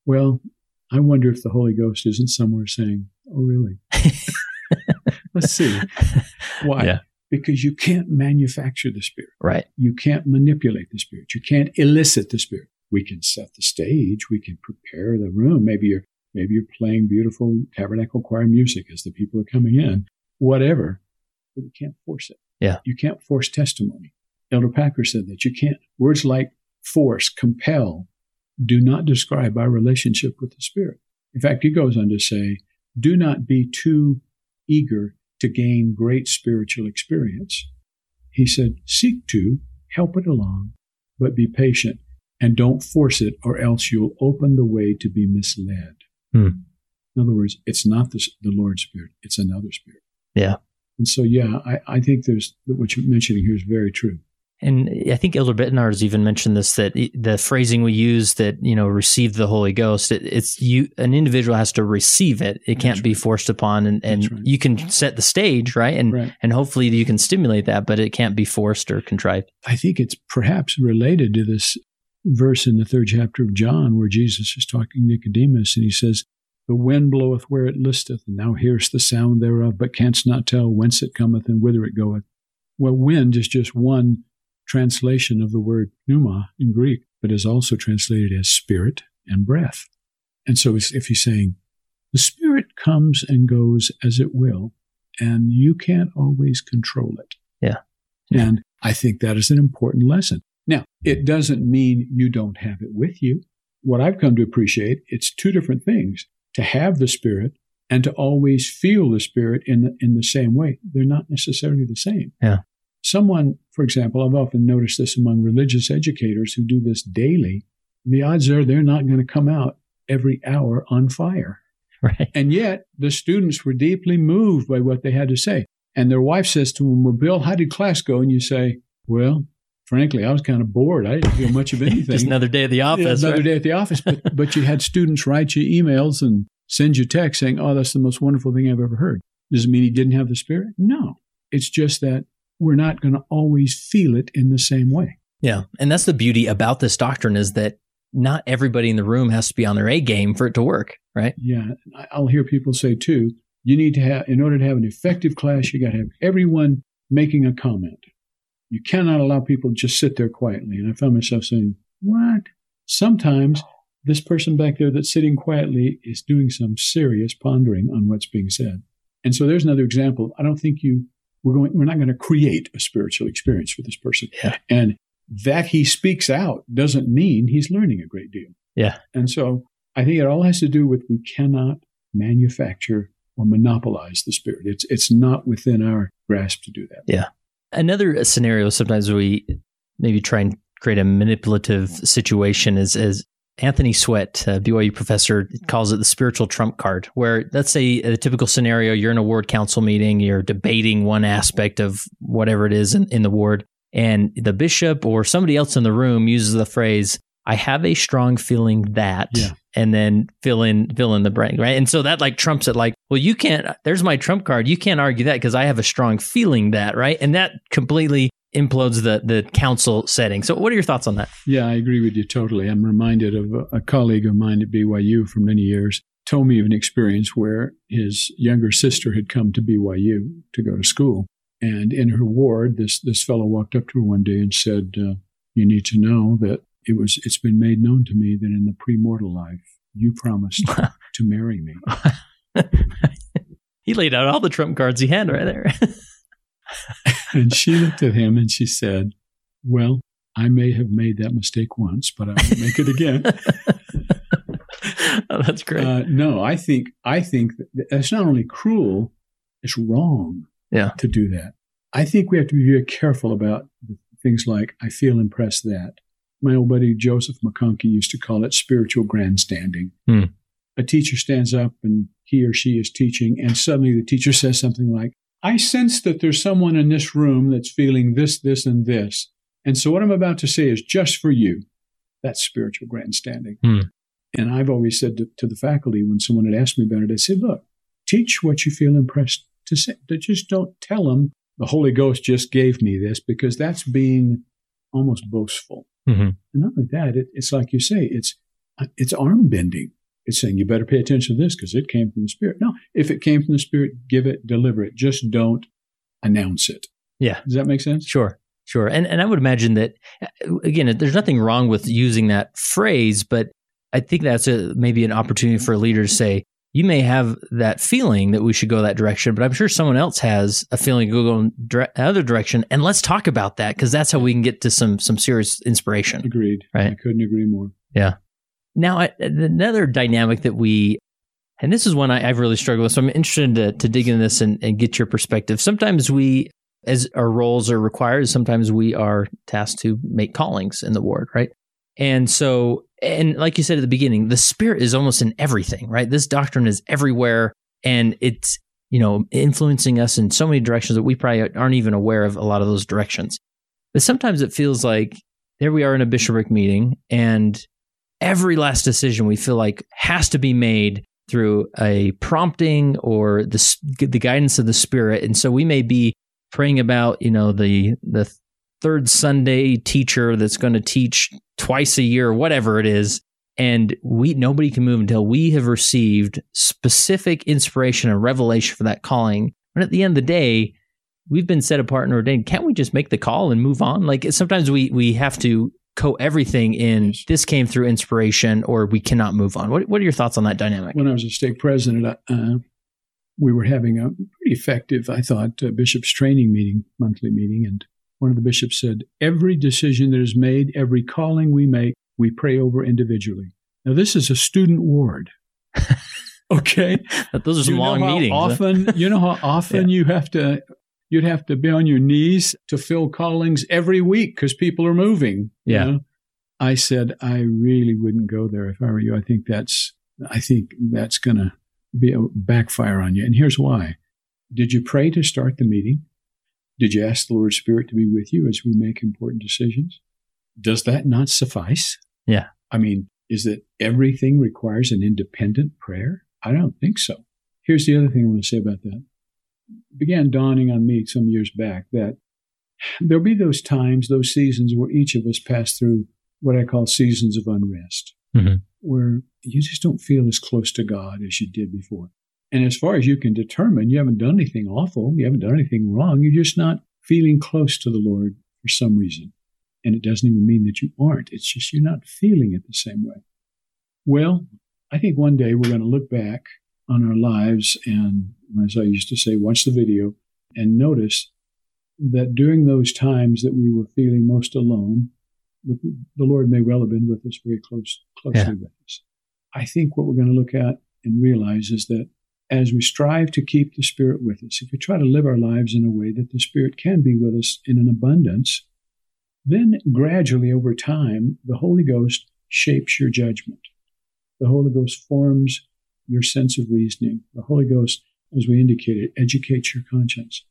S2: Well, I wonder if the Holy Ghost isn't somewhere saying, Oh, really? Let's see. Why? Yeah. Because you can't manufacture the spirit.
S1: Right.
S2: You can't manipulate the spirit. You can't elicit the spirit. We can set the stage. We can prepare the room. Maybe you're maybe you're playing beautiful tabernacle choir music as the people are coming in. Whatever. But you can't force it.
S1: Yeah.
S2: You can't force testimony. Elder Packer said that you can't words like force, compel, do not describe our relationship with the Spirit. In fact, he goes on to say, do not be too eager to gain great spiritual experience. He said, seek to, help it along, but be patient and don't force it or else you'll open the way to be misled. Hmm. In other words, it's not the, the Lord's Spirit, it's another Spirit.
S1: Yeah.
S2: And so, yeah, I, I think there's what you're mentioning here is very true.
S1: And I think Elder Bednar has even mentioned this that the phrasing we use that you know receive the Holy Ghost, it, it's you an individual has to receive it. It can't right. be forced upon, and, and right. you can set the stage, right? And right. and hopefully you can stimulate that, but it can't be forced or contrived.
S2: I think it's perhaps related to this verse in the third chapter of John where Jesus is talking to Nicodemus, and he says, "The wind bloweth where it listeth, and thou hearest the sound thereof, but canst not tell whence it cometh and whither it goeth." Well, wind is just one translation of the word pneuma in Greek, but is also translated as spirit and breath. And so if he's saying, the spirit comes and goes as it will, and you can't always control it.
S1: Yeah.
S2: And I think that is an important lesson. Now, it doesn't mean you don't have it with you. What I've come to appreciate, it's two different things to have the Spirit and to always feel the Spirit in the, in the same way. They're not necessarily the same.
S1: Yeah.
S2: Someone, for example, I've often noticed this among religious educators who do this daily. The odds are they're not going to come out every hour on fire.
S1: Right.
S2: And yet the students were deeply moved by what they had to say. And their wife says to them, Well, Bill, how did class go? And you say, Well, frankly, I was kind of bored. I didn't feel much of anything.
S1: Just another day at the office.
S2: Yeah, another
S1: right?
S2: day at the office. But, but you had students write you emails and send you texts saying, Oh, that's the most wonderful thing I've ever heard. Does it mean he didn't have the Spirit? No. It's just that we're not going to always feel it in the same way.
S1: Yeah. And that's the beauty about this doctrine is that not everybody in the room has to be on their A game for it to work, right?
S2: Yeah. I'll hear people say too, you need to have, in order to have an effective class, you got to have everyone making a comment. You cannot allow people to just sit there quietly. And I found myself saying, what? Sometimes this person back there that's sitting quietly is doing some serious pondering on what's being said. And so there's another example. I don't think you, we're going, we're not going to create a spiritual experience for this person.
S1: Yeah.
S2: And that he speaks out doesn't mean he's learning a great deal.
S1: Yeah.
S2: And so I think it all has to do with we cannot manufacture or monopolize the spirit. It's it's not within our grasp to do that.
S1: Yeah. Another scenario sometimes we maybe try and create a manipulative situation is as Anthony Sweat, uh, a BYU professor, calls it the spiritual trump card, where let's say a typical scenario, you're in a ward council meeting, you're debating one aspect of whatever it is in, in the ward, and the bishop or somebody else in the room uses the phrase, I have a strong feeling that,
S2: Yeah.
S1: and then fill in fill in the blank, right? And so that like trumps it. Like, well, you can't. There's my trump card. You can't argue that because I have a strong feeling that, right? And that completely implodes the the council setting. So, what are your thoughts on that?
S2: Yeah, I agree with you totally. I'm reminded of a, a colleague of mine at BYU for many years told me of an experience where his younger sister had come to BYU to go to school. And in her ward, this, this fellow walked up to her one day and said, uh, you need to know that it was, it's been made known to me that in the premortal life, you promised to marry me.
S1: he laid out all the trump cards he had right there.
S2: And she looked at him and she said, well, I may have made that mistake once, but I won't make it again.
S1: oh, that's great.
S2: Uh, no, I think I think that it's not only cruel, it's wrong.
S1: Yeah.
S2: To do that, I think we have to be very careful about things like "I feel impressed that." My old buddy Joseph McConkie used to call it spiritual grandstanding.
S1: Hmm.
S2: A teacher stands up and he or she is teaching, and suddenly the teacher says something like, "I sense that there's someone in this room that's feeling this, this, and this." And so what I'm about to say is just for you. That's spiritual grandstanding.
S1: Hmm.
S2: And I've always said to, to, the faculty when someone had asked me about it, I said, look, teach what you feel impressed to say. Just don't tell them the Holy Ghost just gave me this because that's being almost boastful.
S1: Mm-hmm.
S2: And not like that, it, it's like you say, it's, it's arm bending. It's saying you better pay attention to this because it came from the Spirit. No, if it came from the Spirit, give it, deliver it. Just don't announce it.
S1: Yeah.
S2: Does that make sense?
S1: Sure. Sure. And and I would imagine that again, there's nothing wrong with using that phrase, but I think that's a maybe an opportunity for a leader to say, you may have that feeling that we should go that direction, but I'm sure someone else has a feeling to go in dire- other direction, and let's talk about that because that's how we can get to some some serious inspiration.
S2: Agreed.
S1: Right.
S2: I couldn't agree more.
S1: Yeah. Now, I, another dynamic that we, and this is one I, have really struggled with, so I'm interested to, to dig into this and, and get your perspective. Sometimes we, as our roles are required, sometimes we are tasked to make callings in the ward, right? And so, and like you said at the beginning, the spirit is almost in everything, right? This doctrine is everywhere and it's, you know, influencing us in so many directions that we probably aren't even aware of a lot of those directions. But sometimes it feels like there we are in a bishopric meeting and every last decision we feel like has to be made through a prompting or the, the guidance of the spirit. And so we may be praying about, you know, the, the third Sunday teacher that's going to teach twice a year, whatever it is. And we nobody can move until we have received specific inspiration and revelation for that calling. And at the end of the day, we've been set apart and ordained. Can't we just make the call and move on? Like sometimes we we have to co everything in this came through inspiration or we cannot move on. What what are your thoughts on that dynamic?
S2: When I was a stake president, uh, we were having a pretty effective, I thought, uh, bishop's training meeting, monthly meeting, and one of the bishops said, every decision that is made, every calling we make, we pray over individually. Now, this is a student ward. okay.
S1: Those are some
S2: you
S1: long meetings.
S2: Often, you know how often yeah. you have to, you'd have to be on your knees to fill callings every week because people are moving.
S1: Yeah. You know?
S2: I said, I really wouldn't go there if I were you. I think that's, I think that's going to be a backfire on you. And here's why. Did you pray to start the meeting? Did you ask the Lord Spirit to be with you as we make important decisions? Does that not suffice?
S1: Yeah.
S2: I mean, is that everything requires an independent prayer? I don't think so. Here's the other thing I want to say about that. It began dawning on me some years back that there'll be those times, those seasons where each of us pass through what I call seasons of unrest, mm-hmm. where you just don't feel as close to God as you did before. And as far as you can determine, you haven't done anything awful, you haven't done anything wrong, you're just not feeling close to the Lord for some reason. And it doesn't even mean that you aren't, it's just you're not feeling it the same way. Well, I think one day we're going to look back on our lives and, as I used to say, watch the video and notice that during those times that we were feeling most alone, the, the Lord may well have been with us very close, closely yeah. with us. I think what we're going to look at and realize is that as we strive to keep the Spirit with us, if we try to live our lives in a way that the Spirit can be with us in an abundance, then gradually over time, the Holy Ghost shapes your judgment. The Holy Ghost forms your sense of reasoning. The Holy Ghost, as we indicated, educates your conscience.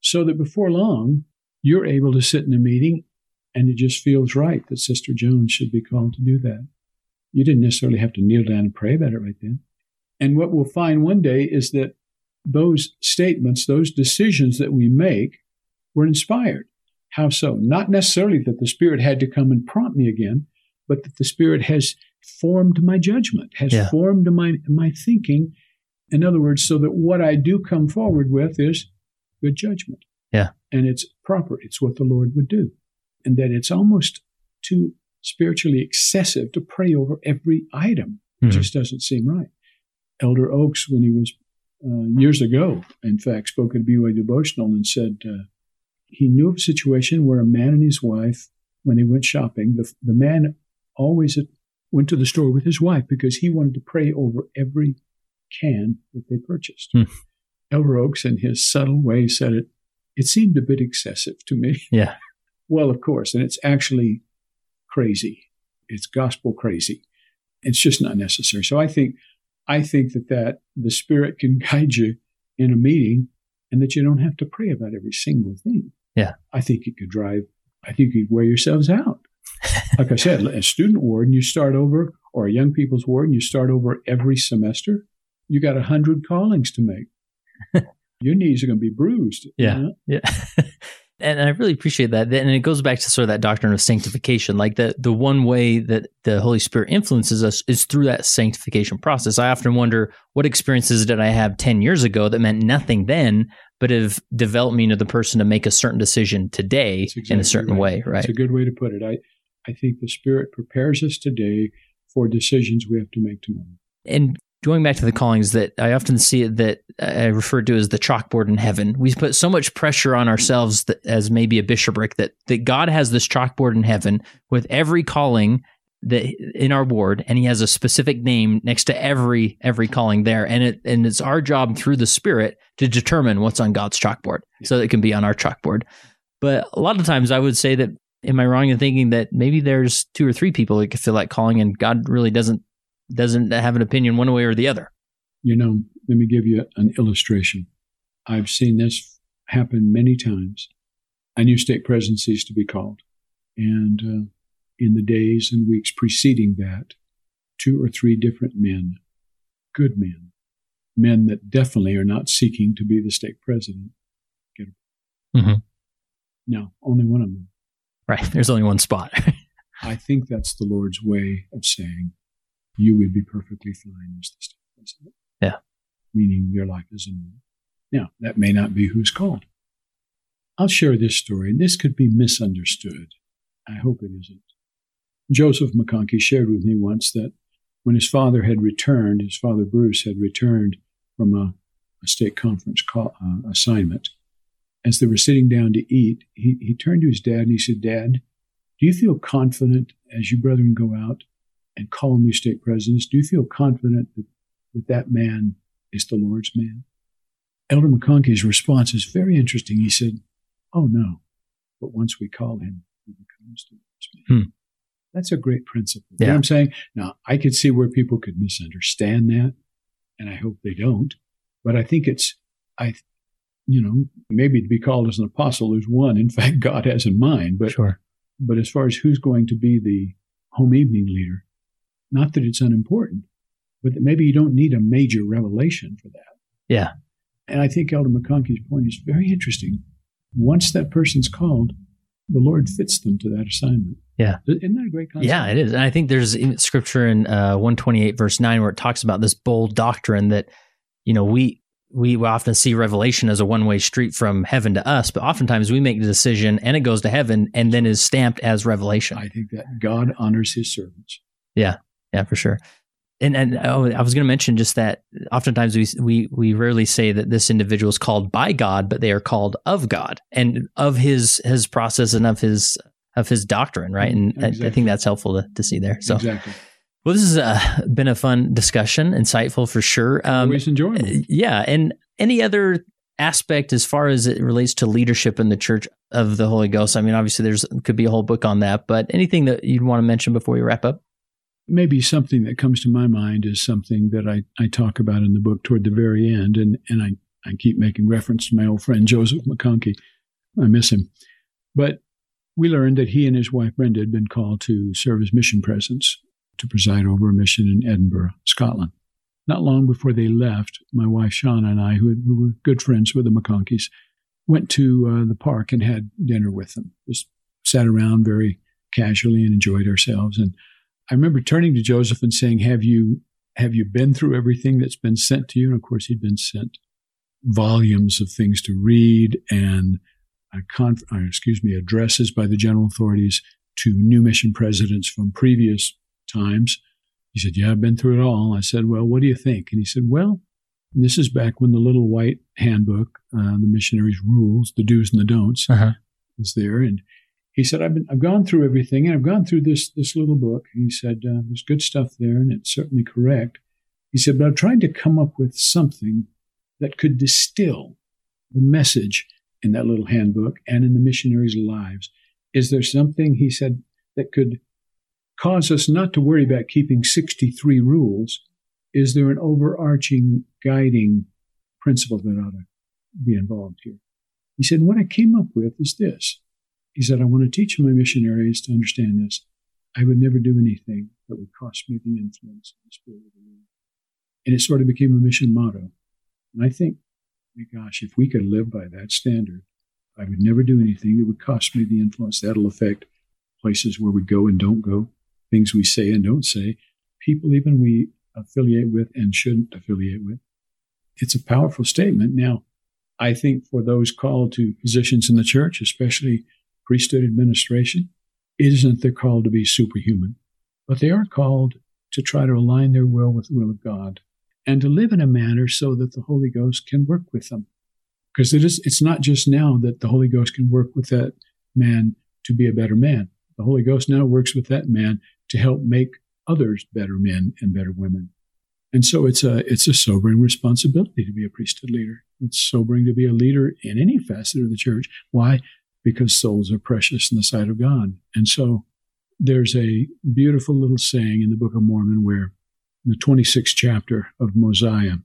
S2: So that before long, you're able to sit in a meeting and it just feels right that Sister Jones should be called to do that. You didn't necessarily have to kneel down and pray about it right then. And what we'll find one day is that those statements, those decisions that we make were inspired. How so? Not necessarily that the Spirit had to come and prompt me again, but that the Spirit has formed my judgment, has yeah. formed my, my thinking. In other words, so that what I do come forward with is good judgment.
S1: Yeah.
S2: And it's proper. It's what the Lord would do. And that it's almost too spiritually excessive to pray over every item. It mm-hmm. just doesn't seem right. Elder Oaks, when he was uh, years ago, in fact, spoke at a BYU devotional and said uh, he knew of a situation where a man and his wife, when they went shopping, the, the man always went to the store with his wife because he wanted to pray over every can that they purchased. Hmm. Elder Oaks, in his subtle way, said it. It seemed a bit excessive to me.
S1: Yeah.
S2: well, of course, and it's actually crazy. It's gospel crazy. It's just not necessary. So I think I think that that the Spirit can guide you in a meeting and that you don't have to pray about every single thing.
S1: Yeah.
S2: I think it could drive, I think you'd wear yourselves out. like I said, a student ward and you start over, or a young people's ward and you start over every semester, you got a hundred callings to make. Your knees are going to be bruised.
S1: Yeah. You know? Yeah. And I really appreciate that. And it goes back to sort of that doctrine of sanctification. Like the the one way that the Holy Spirit influences us is through that sanctification process. I often wonder what experiences did I have ten years ago that meant nothing then, but have developed me into the person to make a certain decision today exactly in a certain
S2: right.
S1: way. Right.
S2: It's a good way to put it. I I think the Spirit prepares us today for decisions we have to make tomorrow.
S1: And going back to the callings that I often see it that I refer to as the chalkboard in heaven. We put so much pressure on ourselves that, as maybe a bishopric that that God has this chalkboard in heaven with every calling that in our ward and he has a specific name next to every every calling there and it and it's our job through the spirit to determine what's on God's chalkboard so that it can be on our chalkboard. But a lot of times I would say that am I wrong in thinking that maybe there's two or three people that could feel like calling and God really doesn't doesn't have an opinion one way or the other.
S2: You know, let me give you an illustration. I've seen this happen many times. I knew stake presidencies to be called. And uh, in the days and weeks preceding that, two or three different men, good men, men that definitely are not seeking to be the stake president, get mm-hmm. No, only one of them.
S1: Right. There's only one spot.
S2: I think that's the Lord's way of saying, you would be perfectly fine as the stake president.
S1: Yeah.
S2: Meaning your life is in. Now, that may not be who's called. I'll share this story, and this could be misunderstood. I hope it isn't. Joseph McConkie shared with me once that when his father had returned, his father Bruce had returned from a, a stake conference call, uh, assignment, as they were sitting down to eat, he, he turned to his dad and he said, Dad, do you feel confident as you brethren go out and call new stake presidents? Do you feel confident that that, that man is the Lord's man? Elder McConkie's response is very interesting. He said, Oh, no, but once we call him, he becomes the Lord's man. Hmm. That's a great principle. Yeah. You know what I'm saying? Now, I could see where people could misunderstand that, and I hope they don't. But I think it's, I, you know, maybe to be called as an apostle, there's one, in fact, God has in mind. But,
S1: sure.
S2: but as far as who's going to be the home evening leader, not that it's unimportant, but that maybe you don't need a major revelation for that.
S1: Yeah.
S2: And I think Elder McConkie's point is very interesting. Once that person's called, the Lord fits them to that assignment.
S1: Yeah.
S2: Isn't that a great concept?
S1: Yeah, it is. And I think there's scripture in uh, 128 verse 9 where it talks about this bold doctrine that, you know, we, we often see revelation as a one-way street from heaven to us, but oftentimes we make the decision and it goes to heaven and then is stamped as revelation.
S2: I think that God honors his servants.
S1: Yeah. Yeah, for sure. And and oh, I was going to mention just that oftentimes we we we rarely say that this individual is called by God, but they are called of God and of his his process and of his of his doctrine, right? And exactly. I, I, think that's helpful to, to see there. So
S2: exactly.
S1: Well, this has uh, been a fun discussion, insightful for sure.
S2: Um, Always enjoyable.
S1: Yeah, and any other aspect as far as it relates to leadership in the Church of the Holy Ghost? I mean, obviously, there's could be a whole book on that, but anything that you'd want to mention before we wrap up?
S2: Maybe something that comes to my mind is something that I, I talk about in the book toward the very end, and, and I, I keep making reference to my old friend Joseph McConkie. I miss him. But we learned that he and his wife Brenda had been called to serve as mission presidents to preside over a mission in Edinburgh, Scotland. Not long before they left, my wife Shauna and I, who, who were good friends with the McConkies, went to uh, the park and had dinner with them. Just sat around very casually and enjoyed ourselves. And I remember turning to Joseph and saying, "Have you have you been through everything that's been sent to you?" And of course, he'd been sent volumes of things to read and uh, conf- uh, excuse me addresses by the general authorities to new mission presidents from previous times. He said, Yeah, I've been through it all. I said, Well, what do you think? And he said, Well, this is back when the little white handbook, uh, the missionaries' rules, the do's and the don'ts, uh-huh. was there. And he said, I've, been, I've gone through everything and I've gone through this, this little book. he said, uh, There's good stuff there and it's certainly correct. He said, But I've tried to come up with something that could distill the message in that little handbook and in the missionaries' lives. Is there something, he said, that could cause us not to worry about keeping 63 rules, is there an overarching guiding principle that ought to be involved here? He said, What I came up with is this. He said, I want to teach my missionaries to understand this. I would never do anything that would cost me the influence of the Spirit of the Lord. And it sort of became a mission motto. And I think, my gosh, if we could live by that standard, I would never do anything that would cost me the influence. That'll affect places where we go and don't go, things we say and don't say, people even we affiliate with and shouldn't affiliate with. It's a powerful statement. Now, I think for those called to positions in the church, especially priesthood administration, isn't their call to be superhuman, but they are called to try to align their will with the will of God and to live in a manner so that the Holy Ghost can work with them. Because it is, it's not just now that the Holy Ghost can work with that man to be a better man. The Holy Ghost now works with that man to help make others better men and better women. And so it's a it's a sobering responsibility to be a priesthood leader. It's sobering to be a leader in any facet of the church. Why? Because souls are precious in the sight of God. And so there's a beautiful little saying in the Book of Mormon where in the 26th chapter of Mosiah,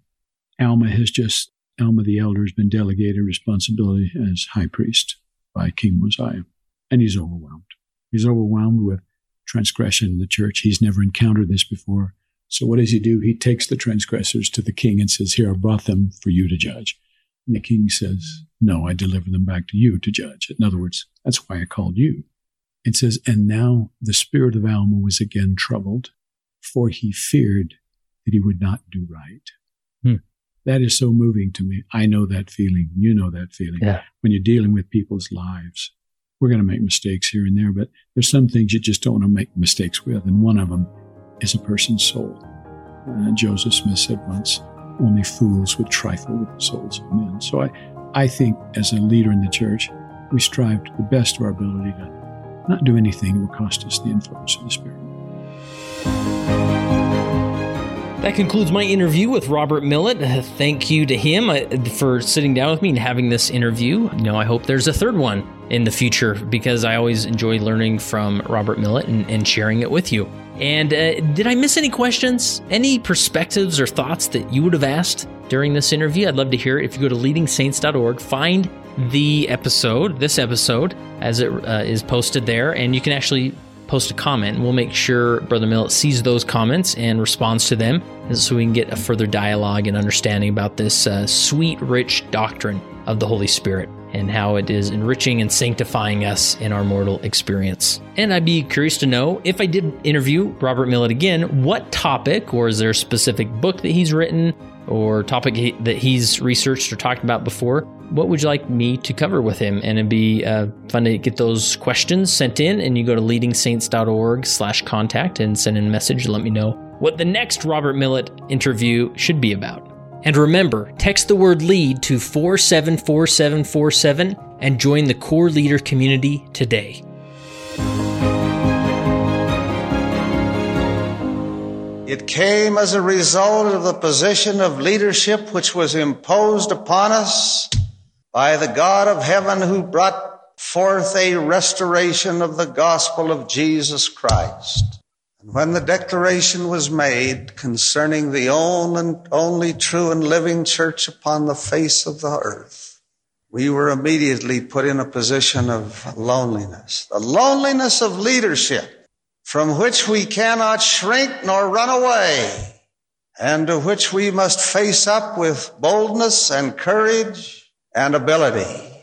S2: Alma has just Alma the elder has been delegated responsibility as high priest by King Mosiah. And he's overwhelmed. He's overwhelmed with transgression in the church. He's never encountered this before. So what does he do? He takes the transgressors to the king and says, Here, I brought them for you to judge. And the king says, No, I deliver them back to you to judge. In other words, that's why I called you. It says, And now the spirit of Alma was again troubled, for he feared that he would not do right. Hmm. That is so moving to me. I know that feeling. You know that feeling.
S1: Yeah.
S2: When you're dealing with people's lives we're going to make mistakes here and there, but there's some things you just don't want to make mistakes with. And one of them is a person's soul. Uh, Joseph Smith said once, only fools would trifle with the souls of men. So I, I think as a leader in the church, we strive to the best of our ability to not do anything that will cost us the influence of the Spirit.
S1: That concludes my interview with Robert Millet. Thank you to him uh, for sitting down with me and having this interview. You know, I hope there's a third one in the future because I always enjoy learning from Robert Millet and, and sharing it with you. And uh, did I miss any questions? Any perspectives or thoughts that you would have asked during this interview? I'd love to hear it. If you go to leadingsaints.org, find the episode, this episode, as it uh, is posted there, and you can actually post a comment. We'll make sure Brother Millet sees those comments and responds to them so we can get a further dialogue and understanding about this uh, sweet, rich doctrine of the Holy Spirit and how it is enriching and sanctifying us in our mortal experience. And I'd be curious to know if I did interview Robert Millet again, what topic, or is there a specific book that he's written or topic that he's researched or talked about before? What would you like me to cover with him? And it'd be uh, fun to get those questions sent in. And you go to leadingsaints.org slash contact and send in a message let me know what the next Robert Millet interview should be about. And remember, text the word lead to 474747 and join the core leader community today.
S3: It came as a result of the position of leadership which was imposed upon us by the God of heaven who brought forth a restoration of the gospel of Jesus Christ. And when the declaration was made concerning the only true and living church upon the face of the earth, we were immediately put in a position of loneliness, the loneliness of leadership from which we cannot shrink nor run away and to which we must face up with boldness and courage and ability.